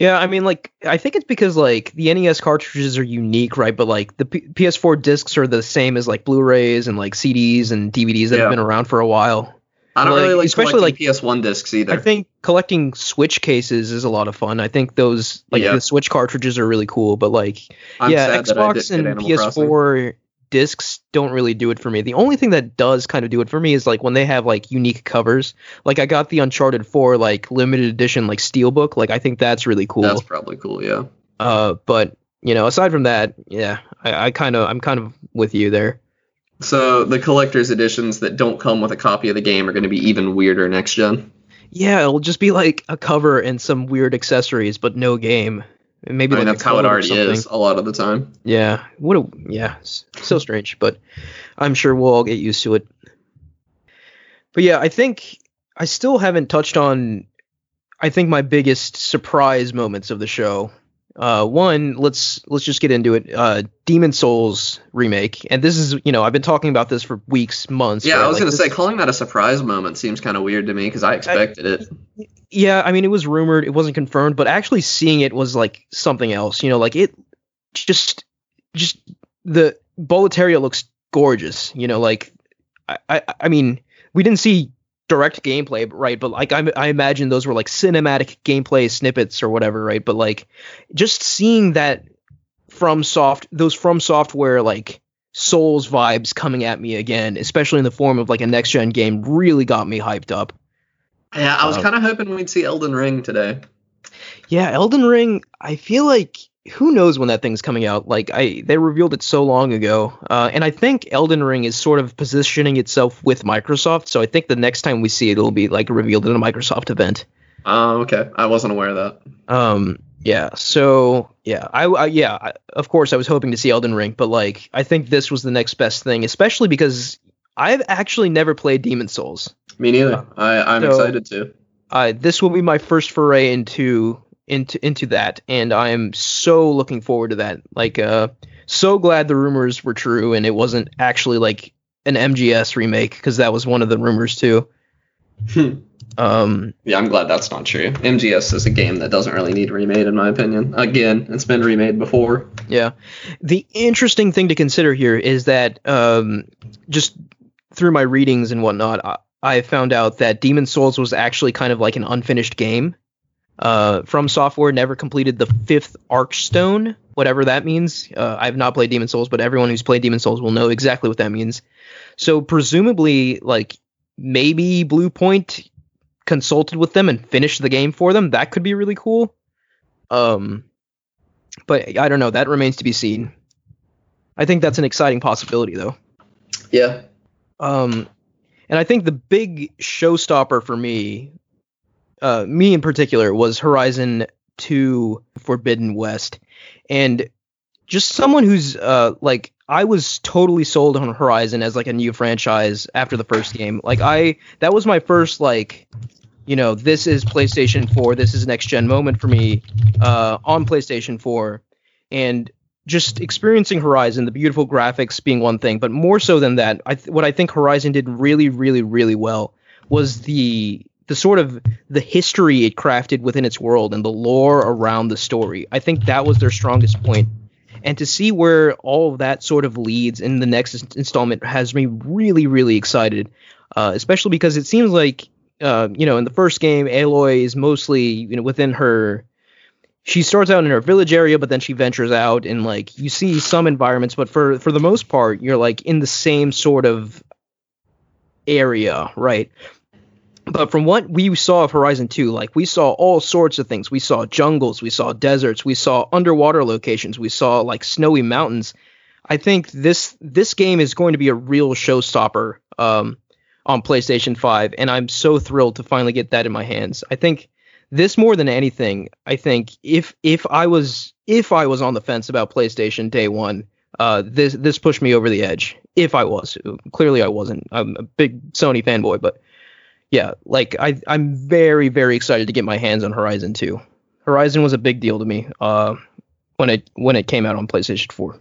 Yeah, I mean, like, I think it's because like the NES cartridges are unique, right? But like the P- PS4 discs are the same as like Blu-rays and like CDs and DVDs that Yeah. have been around for a while. I don't Like, really like especially, collecting PS1 discs either. I think collecting Switch cases is a lot of fun. I think those like Yeah. the Switch cartridges are really cool, but like I'm yeah, sad that I Xbox and PS4 discs don't really do it for me. The only thing that does kind of do it for me is like when they have like unique covers. Like I got the Uncharted 4 like limited edition like steelbook. Like I think that's really cool. That's probably cool. Yeah. Uh, but you know, aside from that, yeah, I, I kind of I'm kind of with you there. So the collector's editions that don't come with a copy of the game are going to be even weirder next gen. Yeah, it'll just be like a cover and some weird accessories, but no game. Maybe I mean, like that's how it already is a lot of the time. Yeah. What a yeah, so strange, but I'm sure we'll all get used to it. But yeah, I think I still haven't touched on I think my biggest surprise moments of the show. Uh, one, let's let's just get into it. Uh, Demon's Souls remake, and this is you know I've been talking about this for weeks, months. Yeah, right? I was Like, going to say calling that a surprise moment seems kind of weird to me because I expected it. Yeah, I mean it was rumored, it wasn't confirmed, but actually seeing it was like something else. You know, like it just just the Boletaria looks gorgeous. You know, like I I, I mean we didn't see direct gameplay, right? But like I I imagine those were like cinematic gameplay snippets or whatever, right? But like just seeing that from soft those from software like Souls vibes coming at me again, especially in the form of like a next gen game, really got me hyped up. Yeah, I was Uh, kind of hoping we'd see Elden Ring today. Yeah, Elden Ring. I feel like who knows when that thing's coming out. Like I, they revealed it so long ago, uh, and I think Elden Ring is sort of positioning itself with Microsoft. So I think the next time we see it, it'll be like revealed in a Microsoft event. Oh, okay. I wasn't aware of that. Um, yeah. So yeah, I, I yeah, I, of course I was hoping to see Elden Ring, but like I think this was the next best thing, especially because I've actually never played Demon's Souls. Me neither. I, I'm So- excited to. uh, this will be my first foray into into into that, and I am so looking forward to that. Like, uh, so glad the rumors were true, and it wasn't actually like an MGS remake because that was one of the rumors too. Um, Yeah, I'm glad that's not true. MGS is a game that doesn't really need remade, in my opinion. Again, it's been remade before. Yeah. The interesting thing to consider here is that um, just through my readings and whatnot, I, I found out that Demon's Souls was actually kind of like an unfinished game. Uh, From Software never completed the fifth Archstone, whatever that means. Uh, I have not played Demon's Souls, but everyone who's played Demon's Souls will know exactly what that means. So presumably, like maybe Bluepoint consulted with them and finished the game for them. That could be really cool. Um, but I don't know. That remains to be seen. I think that's an exciting possibility, though. Yeah. Um, and I think the big showstopper for me, uh, me in particular, was Horizon 2 Forbidden West. And just someone who's uh, like, I was totally sold on Horizon as like a new franchise after the first game. Like, I, that was my first, like, you know, this is PlayStation 4, this is next gen moment for me uh, on PlayStation 4. And just experiencing Horizon, the beautiful graphics being one thing, but more so than that, I th- what I think Horizon did really, really, really well was the the sort of the history it crafted within its world and the lore around the story. I think that was their strongest point. And to see where all of that sort of leads in the next installment has me really, really excited. Uh, especially because it seems like, uh, you know, in the first game, Aloy is mostly, you know, within her she starts out in her village area, but then she ventures out and like you see some environments, but for for the most part, you're like in the same sort of area, right? But from what we saw of Horizon 2, like we saw all sorts of things. We saw jungles, we saw deserts, we saw underwater locations, we saw like snowy mountains. I think this this game is going to be a real showstopper um, on PlayStation 5, and I'm so thrilled to finally get that in my hands. I think this more than anything, I think if if I was if I was on the fence about PlayStation day one, uh, this this pushed me over the edge. If I was, clearly I wasn't. I'm a big Sony fanboy, but yeah, like I I'm very very excited to get my hands on Horizon 2. Horizon was a big deal to me uh, when it when it came out on PlayStation 4.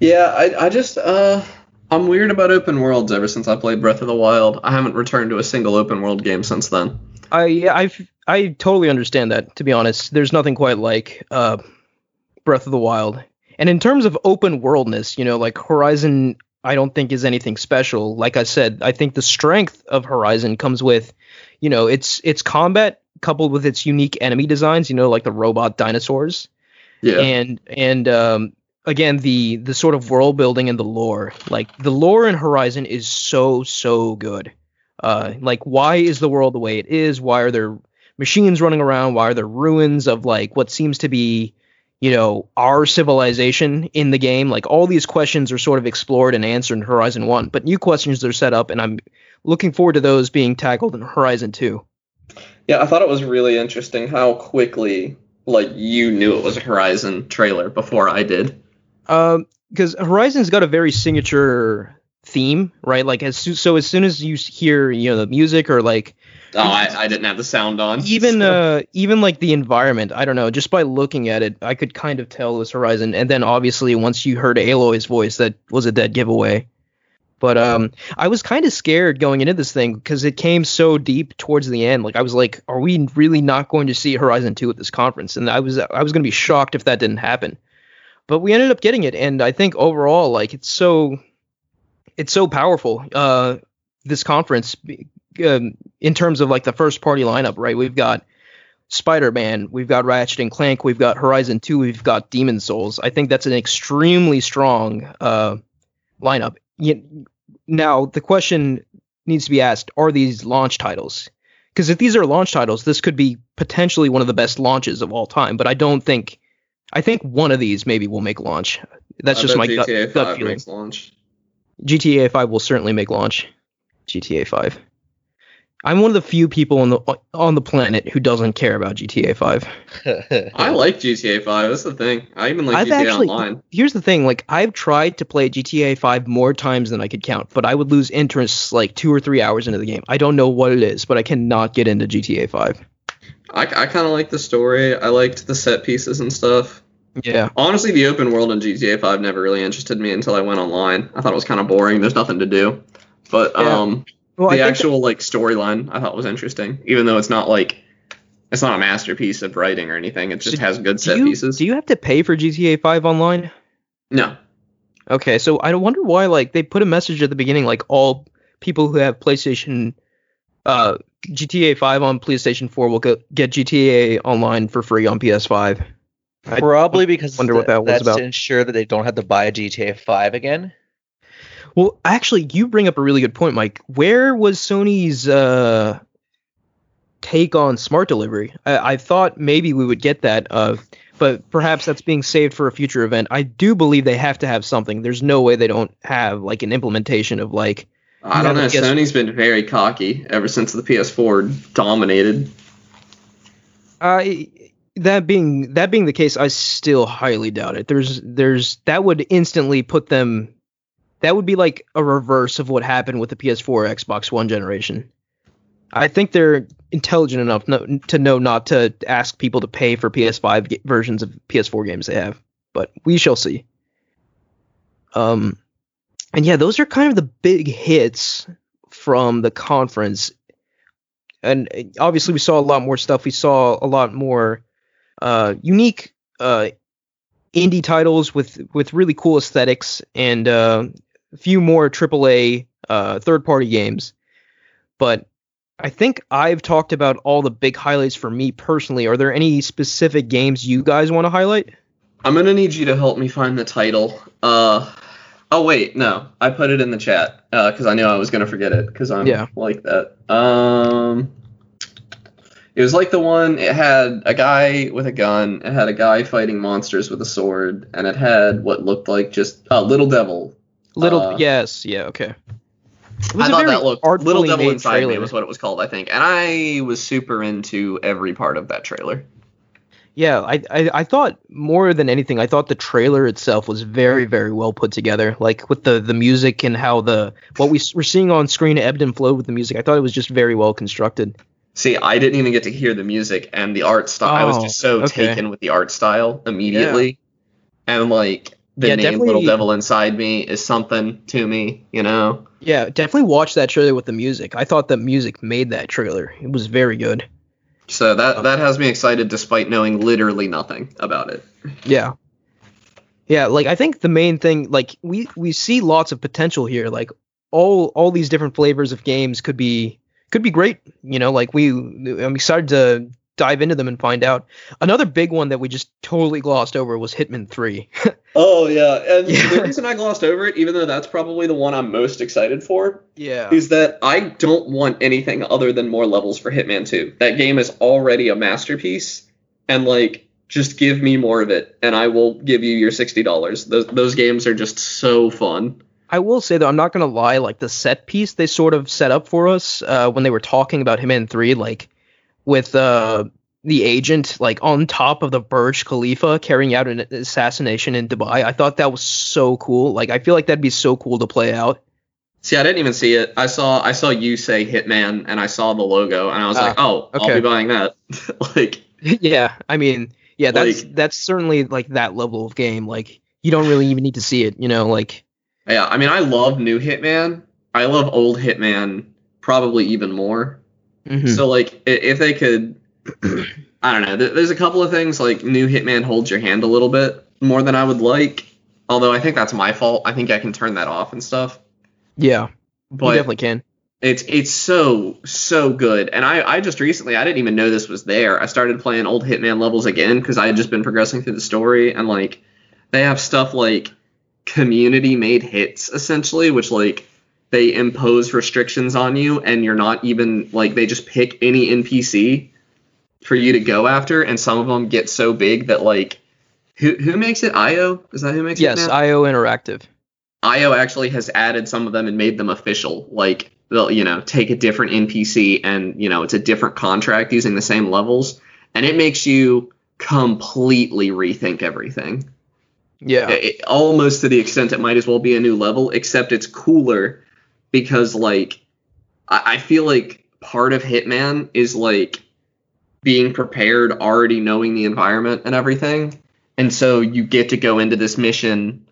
Yeah, I, I just uh I'm weird about open worlds ever since I played Breath of the Wild. I haven't returned to a single open world game since then. I yeah, I I totally understand that. To be honest, there's nothing quite like uh, Breath of the Wild. And in terms of open worldness, you know, like Horizon, I don't think is anything special. Like I said, I think the strength of Horizon comes with, you know, its its combat coupled with its unique enemy designs. You know, like the robot dinosaurs. Yeah. And and um, again, the the sort of world building and the lore. Like the lore in Horizon is so so good. Uh, like why is the world the way it is? Why are there machines running around? Why are there ruins of like what seems to be, you know, our civilization in the game? Like all these questions are sort of explored and answered in Horizon 1, but new questions are set up and I'm looking forward to those being tackled in Horizon 2. Yeah, I thought it was really interesting how quickly like you knew it was a Horizon trailer before I did. Um, because Horizon's got a very signature theme, right? Like as so as soon as you hear, you know, the music or like Oh, I, I didn't have the sound on. even so- uh even like the environment i don't know just by looking at it i could kind of tell it was horizon. And then obviously once you heard aloy's voice that was a dead giveaway. But um i was kind of scared going into this thing because it came so deep towards the end. Like i was like are we really not going to see horizon 2 at this conference? And i was i was going to be shocked if that didn't happen. But we ended up getting it and i think overall like it's so it's so powerful uh this conference um, in terms of like the first party lineup, right? We've got Spider-Man, we've got Ratchet and Clank, we've got Horizon 2, we've got Demon's Souls. I think that's an extremely strong uh, lineup. Now the question needs to be asked: Are these launch titles? Because if these are launch titles, this could be potentially one of the best launches of all time. But I don't think. I think one of these maybe will make launch. That's I just my gut, GTA gut 5 feeling. makes launch. GTA 5 will certainly make launch. GTA 5. I'm one of the few people on the on the planet who doesn't care about GTA 5. I like GTA 5. That's the thing. I even like I've GTA actually Online. here's the thing, like I've tried to play GTA 5 more times than I could count, but I would lose interest like 2 or 3 hours into the game. I don't know what it is, but I cannot get into GTA 5. I, I kind of like the story. I liked the set pieces and stuff. Yeah. Honestly, the open world in GTA 5 never really interested me until I went online. I thought it was kind of boring. There's nothing to do. But Yeah. um, Well, the think actual like storyline I thought was interesting, even though it's not like it's not a masterpiece of writing or anything. It just So has good set you, pieces. Do you have to pay for GTA 5 online? no, Okay, so I wonder why like they put a message at the beginning like all people who have PlayStation uh GTA 5 on PlayStation 4 will get, get GTA online for free on PS5. I Probably because wonder what that was that's about. to ensure that they don't have to buy a GTA 5 again. Well, actually, you bring up a really good point, Mike. Where was Sony's uh, take on smart delivery? I, I thought maybe we would get that, uh, but perhaps that's being saved for a future event. I do believe they have to have something. There's no way they don't have like an implementation of like. I don't know. Guess- Sony's been very cocky ever since the PS4 dominated. I that being that being the case, I still highly doubt it. There's there's that would instantly put them. That would be like a reverse of what happened with the PS4 or Xbox One generation. I think they're intelligent enough no, to know not to ask people to pay for PS5 ga- versions of PS4 games they have, but we shall see. Um, and yeah, those are kind of the big hits from the conference. And uh, obviously, we saw a lot more stuff. We saw a lot more uh, unique uh, indie titles with with really cool aesthetics and uh, few more AAA uh, third party games. But I think I've talked about all the big highlights for me personally. Are there any specific games you guys want to highlight? I'm gonna need you to help me find the title. Uh, oh wait, no, I put it in the chat because I knew I was gonna forget it because I'm Yeah. like that. Um, it was like the one. It had a guy with a gun. It had a guy fighting monsters with a sword, and it had what looked like just a little devil. Little Uh, yes, yeah, okay. It was I a thought very that looked Little Devil Inside Me was what it was called, I think, and I was super into every part of that trailer. Yeah, I, I I thought more than anything, I thought the trailer itself was very very well put together. Like with the the music and how the what we were seeing on screen ebbed and flowed with the music. I thought it was just very well constructed. See, I didn't even get to hear the music and the art style. I was Oh, just so okay. taken with the art style immediately. And like the Yeah, name Little Devil Inside Me is something to me, you know? Yeah, definitely watch that trailer with the music. I thought the music made that trailer. It was very good. So that that has me excited despite knowing literally nothing about it. Yeah. Yeah, like I think the main thing like we we see lots of potential here. Like all all these different flavors of games could be could be great, you know, like we I'm excited to dive into them and find out. Another big one that we just totally glossed over was Hitman 3. Oh yeah, and Yeah. the reason I glossed over it, even though that's probably the one I'm most excited for, yeah. is that I don't want anything other than more levels for Hitman 2. That game is already a masterpiece, and like, just give me more of it, and I will give you your sixty dollars. Those those games are just so fun. I will say though, I'm not gonna lie. Like the set piece they sort of set up for us uh, when they were talking about Hitman Three, like with uh, the agent like on top of the Burj Khalifa carrying out an assassination in Dubai. I thought that was so cool. Like I feel like that'd be so cool to play out. See, I didn't even see it. I saw I saw you say Hitman, and I saw the logo, and I was Ah, like, oh, I'll okay. be buying that. like, yeah, I mean, yeah, that's Like- that's certainly like that level of game. Like you don't really even need to see it, you know. Like yeah, I mean, I love new Hitman. I love old Hitman probably even more. Mhm. So like if they could I don't know, there's a couple of things like new Hitman holds your hand a little bit more than I would like. Although I think that's my fault. I think I can turn that off and stuff. yeah, you But definitely can. it's it's so so good. And I I just recently I didn't even know this was there. I started playing old Hitman levels again cuz I had just been progressing through the story and like they have stuff like community made hits essentially which like they impose restrictions on you and you're not even like they just pick any NPC for you to go after and some of them get so big that like who who makes it IO is that who makes Yes, it yes IO Interactive. IO actually has added some of them and made them official. Like they'll, you know, take a different NPC and, you know, it's a different contract using the same levels. And it makes you completely rethink everything. Yeah. It- almost to the extent it might as well be a new level, except it's cooler because, like, I, I feel like part of Hitman is like being prepared, already knowing the environment and everything. And so you get to go into this mission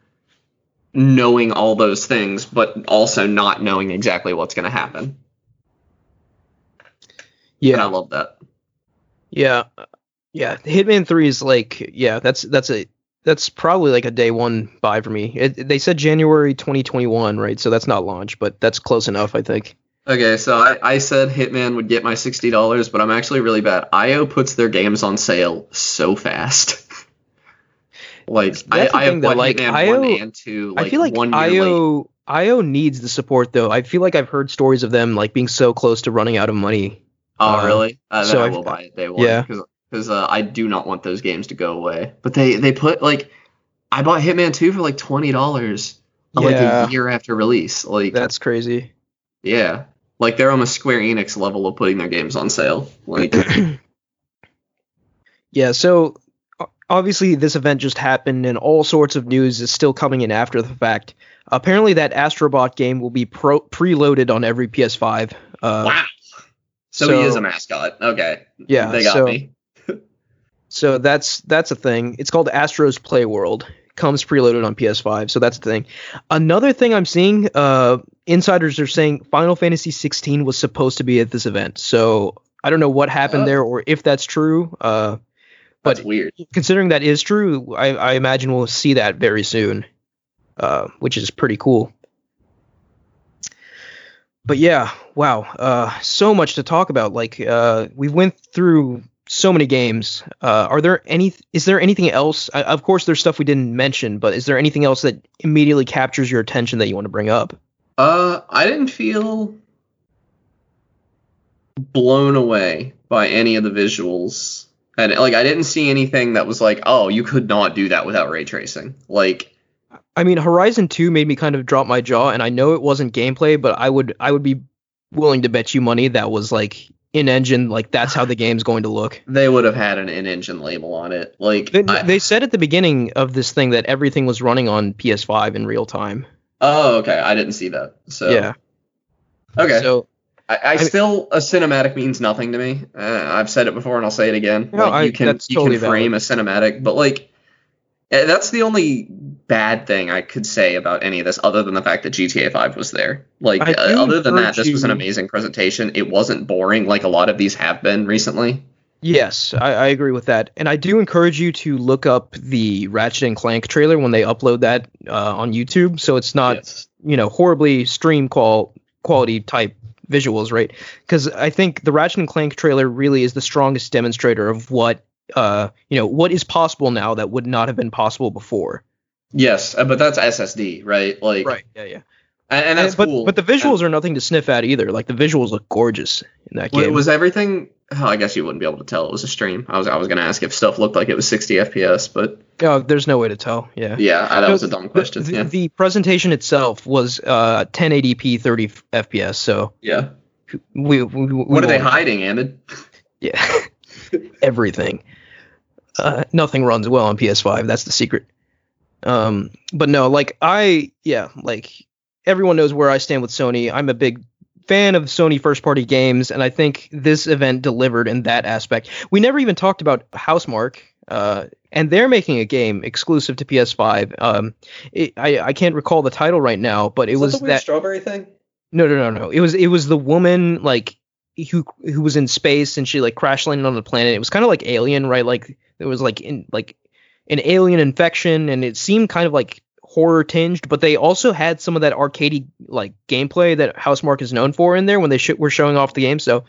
knowing all those things, but also not knowing exactly what's going to happen. Yeah, and I love that. yeah, yeah. Hitman Three is like, yeah, that's that's a that's probably like a day one buy for me. It, they said January 2021, right? So that's not launch, but that's close enough, I think. Okay, so I, I said Hitman would get my sixty dollars, but I'm actually really bad. IO puts their games on sale so fast. like I, That's I have like, Hitman IO one and two. Like, I feel like one year late. IO IO needs the support though. I feel like I've heard stories of them like being so close to running out of money. Oh, uh, really? Uh, then so I will buy it day one. yeah. Because uh, I do not want those games to go away. But they they put like I bought Hitman two for like twenty dollars. Like a year after release. Like That's crazy. yeah. Like they're on the Square Enix level of putting their games on sale. Like Yeah, so obviously this event just happened and all sorts of news is still coming in after the fact. Apparently that Astrobot game will be pro- preloaded on every PS5. Uh, wow. So, so- he is a mascot. Okay. Yeah, They got so me. So that's that's a thing. It's called Astro's Playworld. Comes preloaded on PS5, so that's the thing. Another thing I'm seeing, uh, insiders are saying Final Fantasy 16 was supposed to be at this event. So I don't know what happened Oh. there or if that's true. Uh, but That's weird. considering that is true, I, I imagine we'll see that very soon, uh, which is pretty cool. But yeah, wow, uh, so much to talk about. Like uh, we went through so many games. Uh, are there any? Is there anything else? I, of course, there's stuff we didn't mention, but is there anything else that immediately captures your attention that you want to bring up? Uh, I didn't feel blown away by any of the visuals, and like I didn't see anything that was like, oh, you could not do that without ray tracing. Like, I mean, Horizon 2 made me kind of drop my jaw, and I know it wasn't gameplay, but I would I would be willing to bet you money that was like in engine, like that's how the game's going to look. they would have had an in-engine label on it. Like, They, I- they said at the beginning of this thing that everything was running on PS5 in real time. oh, okay, I didn't see that. So yeah. okay. So I, I still a cinematic means nothing to me. Uh, I've said it before and I'll say it again. No, like I- you can you totally can frame a cinematic, but like eh, that's the only bad thing I could say about any of this, other than the fact that GTA 5 was there. Like uh, other than that, this was an amazing presentation. It wasn't boring like a lot of these have been recently. yes, I, I agree with that, and I do encourage you to look up the Ratchet and Clank trailer when they upload that uh, on YouTube, so it's not Yes. you know horribly stream qual quality type visuals, right? Because I think the Ratchet and Clank trailer really is the strongest demonstrator of what uh you know what is possible now that would not have been possible before. Yes, uh, but that's SSD, right? Like, Yeah, yeah. and, and that's but cool. but the visuals are nothing to sniff at either. Like the visuals look gorgeous in that game. was everything? Oh, I guess you wouldn't be able to tell it was a stream. I was I was gonna ask if stuff looked like it was 60 FPS, but oh, there's no way to tell. Yeah. yeah, uh, that So was a dumb question. The, yeah. the presentation itself was uh 1080p 30 FPS. So yeah. we, we, we What are they hiding, Amid? Yeah, everything. Uh, nothing runs well on PS5. That's the secret. Um, but no, like I, yeah, like everyone knows where I stand with Sony. I'm a big fan of Sony first party games, and I think this event delivered in that aspect. We never even talked about Housemarque, uh, and they're making a game exclusive to PS5. Um, it, I I can't recall the title right now, but it was that strawberry thing. no, no, no, no. It was it was the woman like who who was in space and she like crash landed on the planet. It was kind of like Alien, right? Like it was like in like an alien infection, and it seemed kind of like horror tinged, but they also had some of that arcadey like gameplay that Housemarque is known for in there when they sh- were showing off the game. So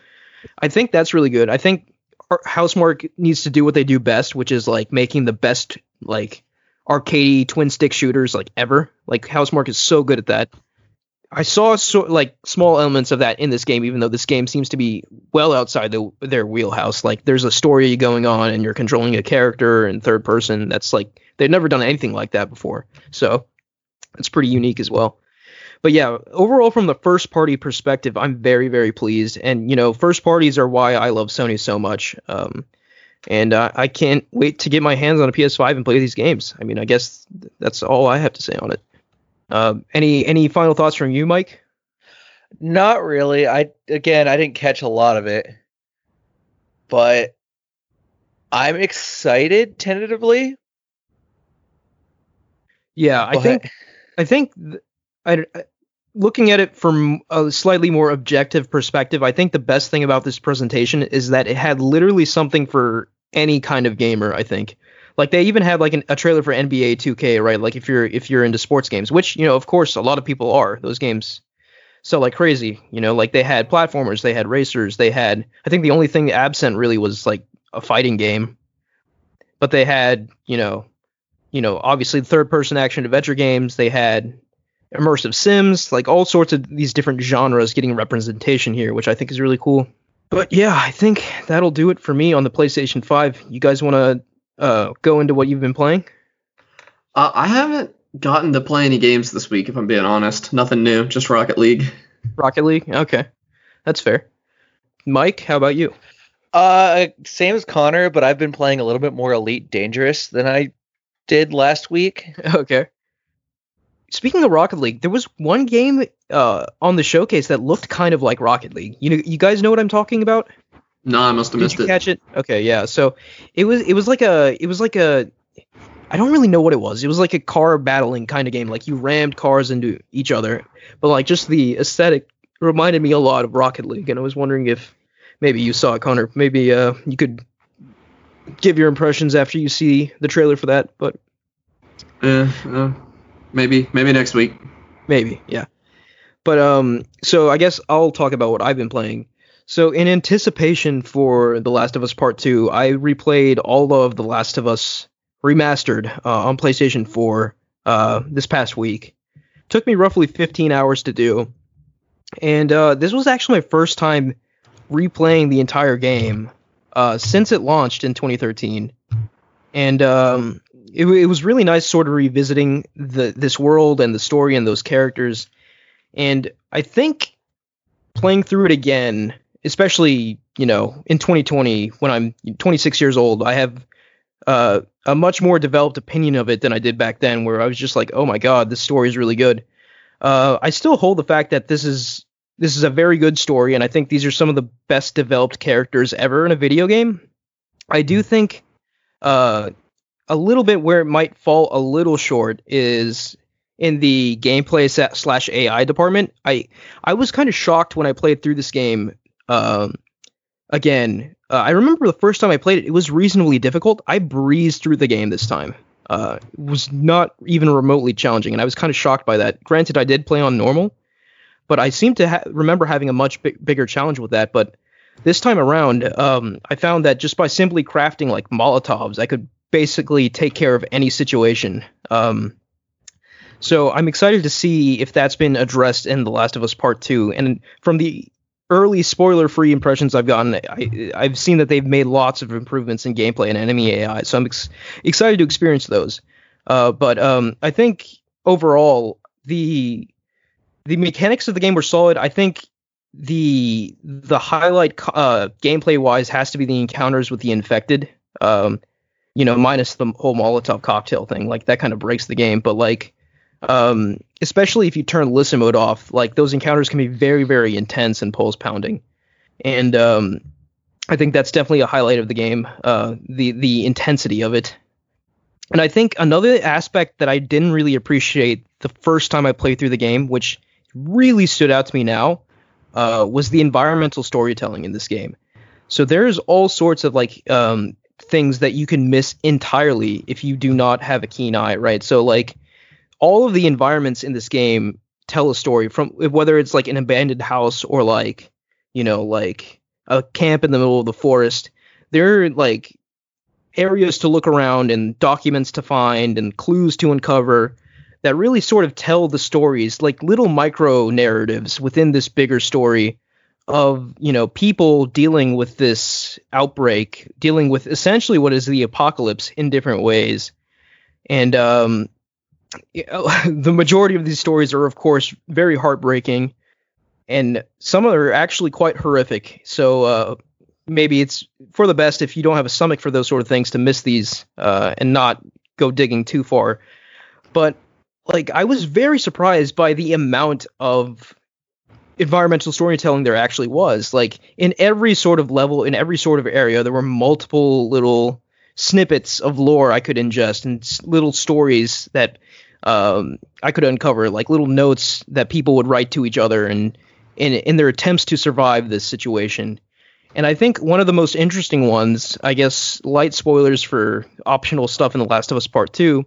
I think that's really good. I think Ar- Housemarque needs to do what they do best, which is like making the best like arcadey twin stick shooters like ever. Like Housemarque is so good at that. I saw like small elements of that in this game, even though this game seems to be well outside the, their wheelhouse. Like there's a story going on, and you're controlling a character in third person. That's like they've never done anything like that before, so it's pretty unique as well. But yeah, overall from the first party perspective, I'm very very pleased. And you know, first parties are why I love Sony so much. Um, and uh, I can't wait to get my hands on a PS5 and play these games. I mean, I guess that's all I have to say on it. Uh, any any final thoughts from you, Mike? Not really. I again, I didn't catch a lot of it, but I'm excited tentatively. Yeah, I But- think I think th- I, I- looking at it from a slightly more objective perspective, I think the best thing about this presentation is that it had literally something for any kind of gamer. I think, like they even had like an, a trailer for NBA 2K, right? Like if you're if you're into sports games, which you know, of course, a lot of people are. Those games sell like crazy. You know, like they had platformers, they had racers, they had. I think the only thing absent really was like a fighting game, but they had you know, you know, obviously third person action adventure games. They had immersive sims, like all sorts of these different genres getting representation here, which I think is really cool. But yeah, I think that'll do it for me on the PlayStation 5. You guys want to uh, go into what you've been playing? Uh, I haven't gotten to play any games this week, if I'm being honest. Nothing new, just Rocket League. Rocket League? Okay. That's fair. Mike, how about you? Uh, same as Connor, but I've been playing a little bit more Elite Dangerous than I did last week. Okay. Speaking of Rocket League, there was one game uh, on the showcase that looked kind of like Rocket League. You know, you guys know what I'm talking about? No, I must have Did missed you it. catch it? Okay, yeah. So it was it was like a it was like a I don't really know what it was. It was like a car battling kind of game. Like you rammed cars into each other, but like just the aesthetic reminded me a lot of Rocket League. And I was wondering if maybe you saw it, Connor. Maybe uh, you could give your impressions after you see the trailer for that. But Eh, uh, maybe, maybe next week. Maybe, yeah. But um, so I guess I'll talk about what I've been playing. So in anticipation for The Last of Us Part Two, I replayed all of The Last of Us remastered uh, on PlayStation 4 uh, this past week. Took me roughly 15 hours to do, and uh, this was actually my first time replaying the entire game uh, since it launched in 2013. And um, it, it was really nice sort of revisiting the this world and the story and those characters. And I think playing through it again, especially you know in 2020 when I'm 26 years old, I have uh, a much more developed opinion of it than I did back then, where I was just like, oh my god, this story is really good. Uh, I still hold the fact that this is this is a very good story, and I think these are some of the best developed characters ever in a video game. I do think uh, a little bit where it might fall a little short is in the gameplay slash AI department. I I was kind of shocked when I played through this game. Um, again, uh, I remember the first time I played it, it was reasonably difficult. I breezed through the game this time. Uh, it was not even remotely challenging, and I was kind of shocked by that. Granted, I did play on normal, but I seem to ha- remember having a much big- bigger challenge with that. But this time around, um, I found that just by simply crafting like Molotovs, I could basically take care of any situation. Um, so I'm excited to see if that's been addressed in The Last of Us Part Two. And from the early spoiler-free impressions I've gotten, I, I've seen that they've made lots of improvements in gameplay and enemy AI. So I'm ex- excited to experience those. Uh, but um, I think overall the the mechanics of the game were solid. I think the the highlight uh, gameplay wise has to be the encounters with the infected. Um, you know, minus the whole Molotov cocktail thing. Like that kind of breaks the game. But like, um, especially if you turn listen mode off, like those encounters can be very very intense and pulse pounding. And um, I think that's definitely a highlight of the game. Uh, the the intensity of it. And I think another aspect that I didn't really appreciate the first time I played through the game, which really stood out to me now, uh, was the environmental storytelling in this game. So there's all sorts of like um, things that you can miss entirely if you do not have a keen eye, right? So like all of the environments in this game tell a story from whether it's like an abandoned house or like you know like a camp in the middle of the forest. They're like areas to look around and documents to find and clues to uncover that really sort of tell the stories like little micro narratives within this bigger story of you know people dealing with this outbreak dealing with essentially what is the apocalypse in different ways and um you know, the majority of these stories are of course very heartbreaking and some are actually quite horrific so uh maybe it's for the best if you don't have a stomach for those sort of things to miss these uh and not go digging too far but like I was very surprised by the amount of environmental storytelling there actually was. Like in every sort of level, in every sort of area, there were multiple little snippets of lore I could ingest and little stories that um, I could uncover like little notes that people would write to each other and in in their attempts to survive this situation. And I think one of the most interesting ones, I guess, light spoilers for optional stuff in The Last of Us Part Two,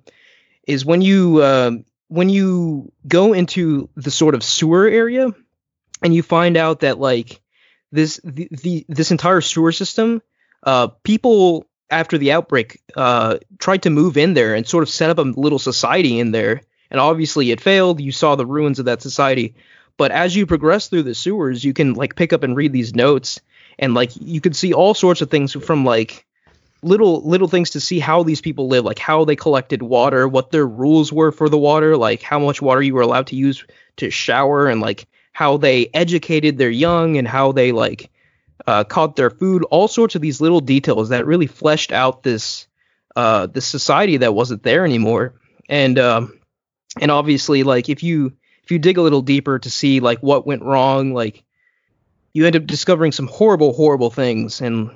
is when you uh, when you go into the sort of sewer area and you find out that like this the, the this entire sewer system, uh, people after the outbreak uh, tried to move in there and sort of set up a little society in there. And obviously it failed. You saw the ruins of that society. But as you progress through the sewers, you can like pick up and read these notes and like you can see all sorts of things from like little little things to see how these people live, like how they collected water, what their rules were for the water, like how much water you were allowed to use to shower and like how they educated their young and how they like uh, caught their food, all sorts of these little details that really fleshed out this uh, this society that wasn't there anymore. And um, and obviously, like if you if you dig a little deeper to see like what went wrong, like you end up discovering some horrible, horrible things. And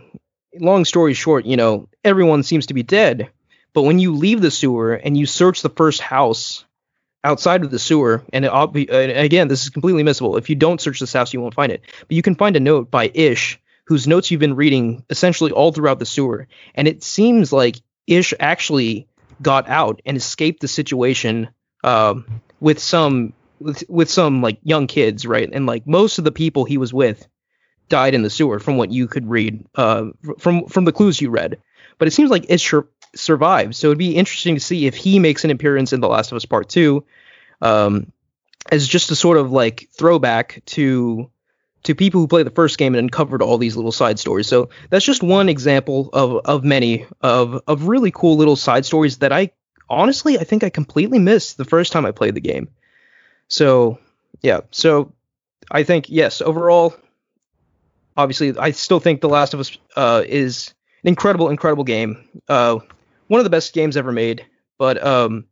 long story short, you know, everyone seems to be dead. But when you leave the sewer and you search the first house outside of the sewer, and, it, and again, this is completely missable. If you don't search this house, you won't find it. But you can find a note by Ish, whose notes you've been reading essentially all throughout the sewer, and it seems like Ish actually got out and escaped the situation um, with some with, with some like young kids, right? And like most of the people he was with died in the sewer, from what you could read, uh, from from the clues you read. But it seems like Ish survived. So it'd be interesting to see if he makes an appearance in The Last of Us Part Two, um, as just a sort of like throwback to to people who played the first game and uncovered all these little side stories. So that's just one example of of many of of really cool little side stories that I honestly I think I completely missed the first time I played the game. So yeah, so I think yes, overall, obviously I still think The Last of Us uh, is an incredible, incredible game. Uh, one of the best games ever made, but um,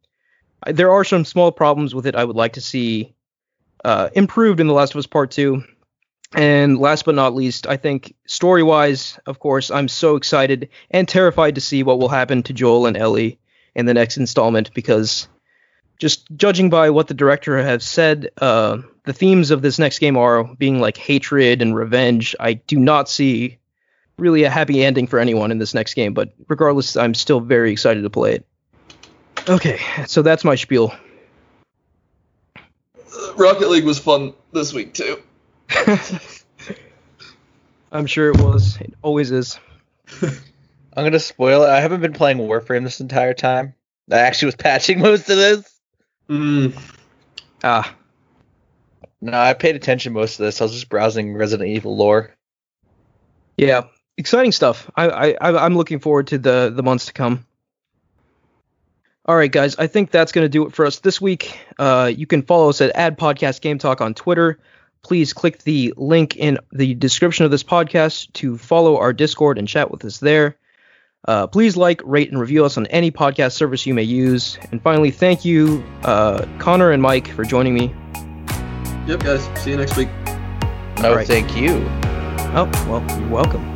there are some small problems with it I would like to see uh, improved in The Last of Us Part 2. And last but not least, I think story wise, of course, I'm so excited and terrified to see what will happen to Joel and Ellie in the next installment because just judging by what the director has said, uh, the themes of this next game are being like hatred and revenge. I do not see really a happy ending for anyone in this next game, but regardless, I'm still very excited to play it. Okay, so that's my spiel. Rocket League was fun this week too. I'm sure it was. It always is. I'm gonna spoil it. I haven't been playing Warframe this entire time. I actually was patching most of this. Mm. Ah, No, I paid attention most of this. I was just browsing Resident Evil lore. yeah, exciting stuff. I, I I- I'm looking forward to the the months to come. All right, guys. I think that's going to do it for us this week. Uh, you can follow us at Ad Podcast Game Talk on Twitter. Please click the link in the description of this podcast to follow our Discord and chat with us there. Uh, please like, rate, and review us on any podcast service you may use. And finally, thank you, uh, Connor and Mike, for joining me. Yep, guys. See you next week. No, right. thank you. Oh, well, you're welcome.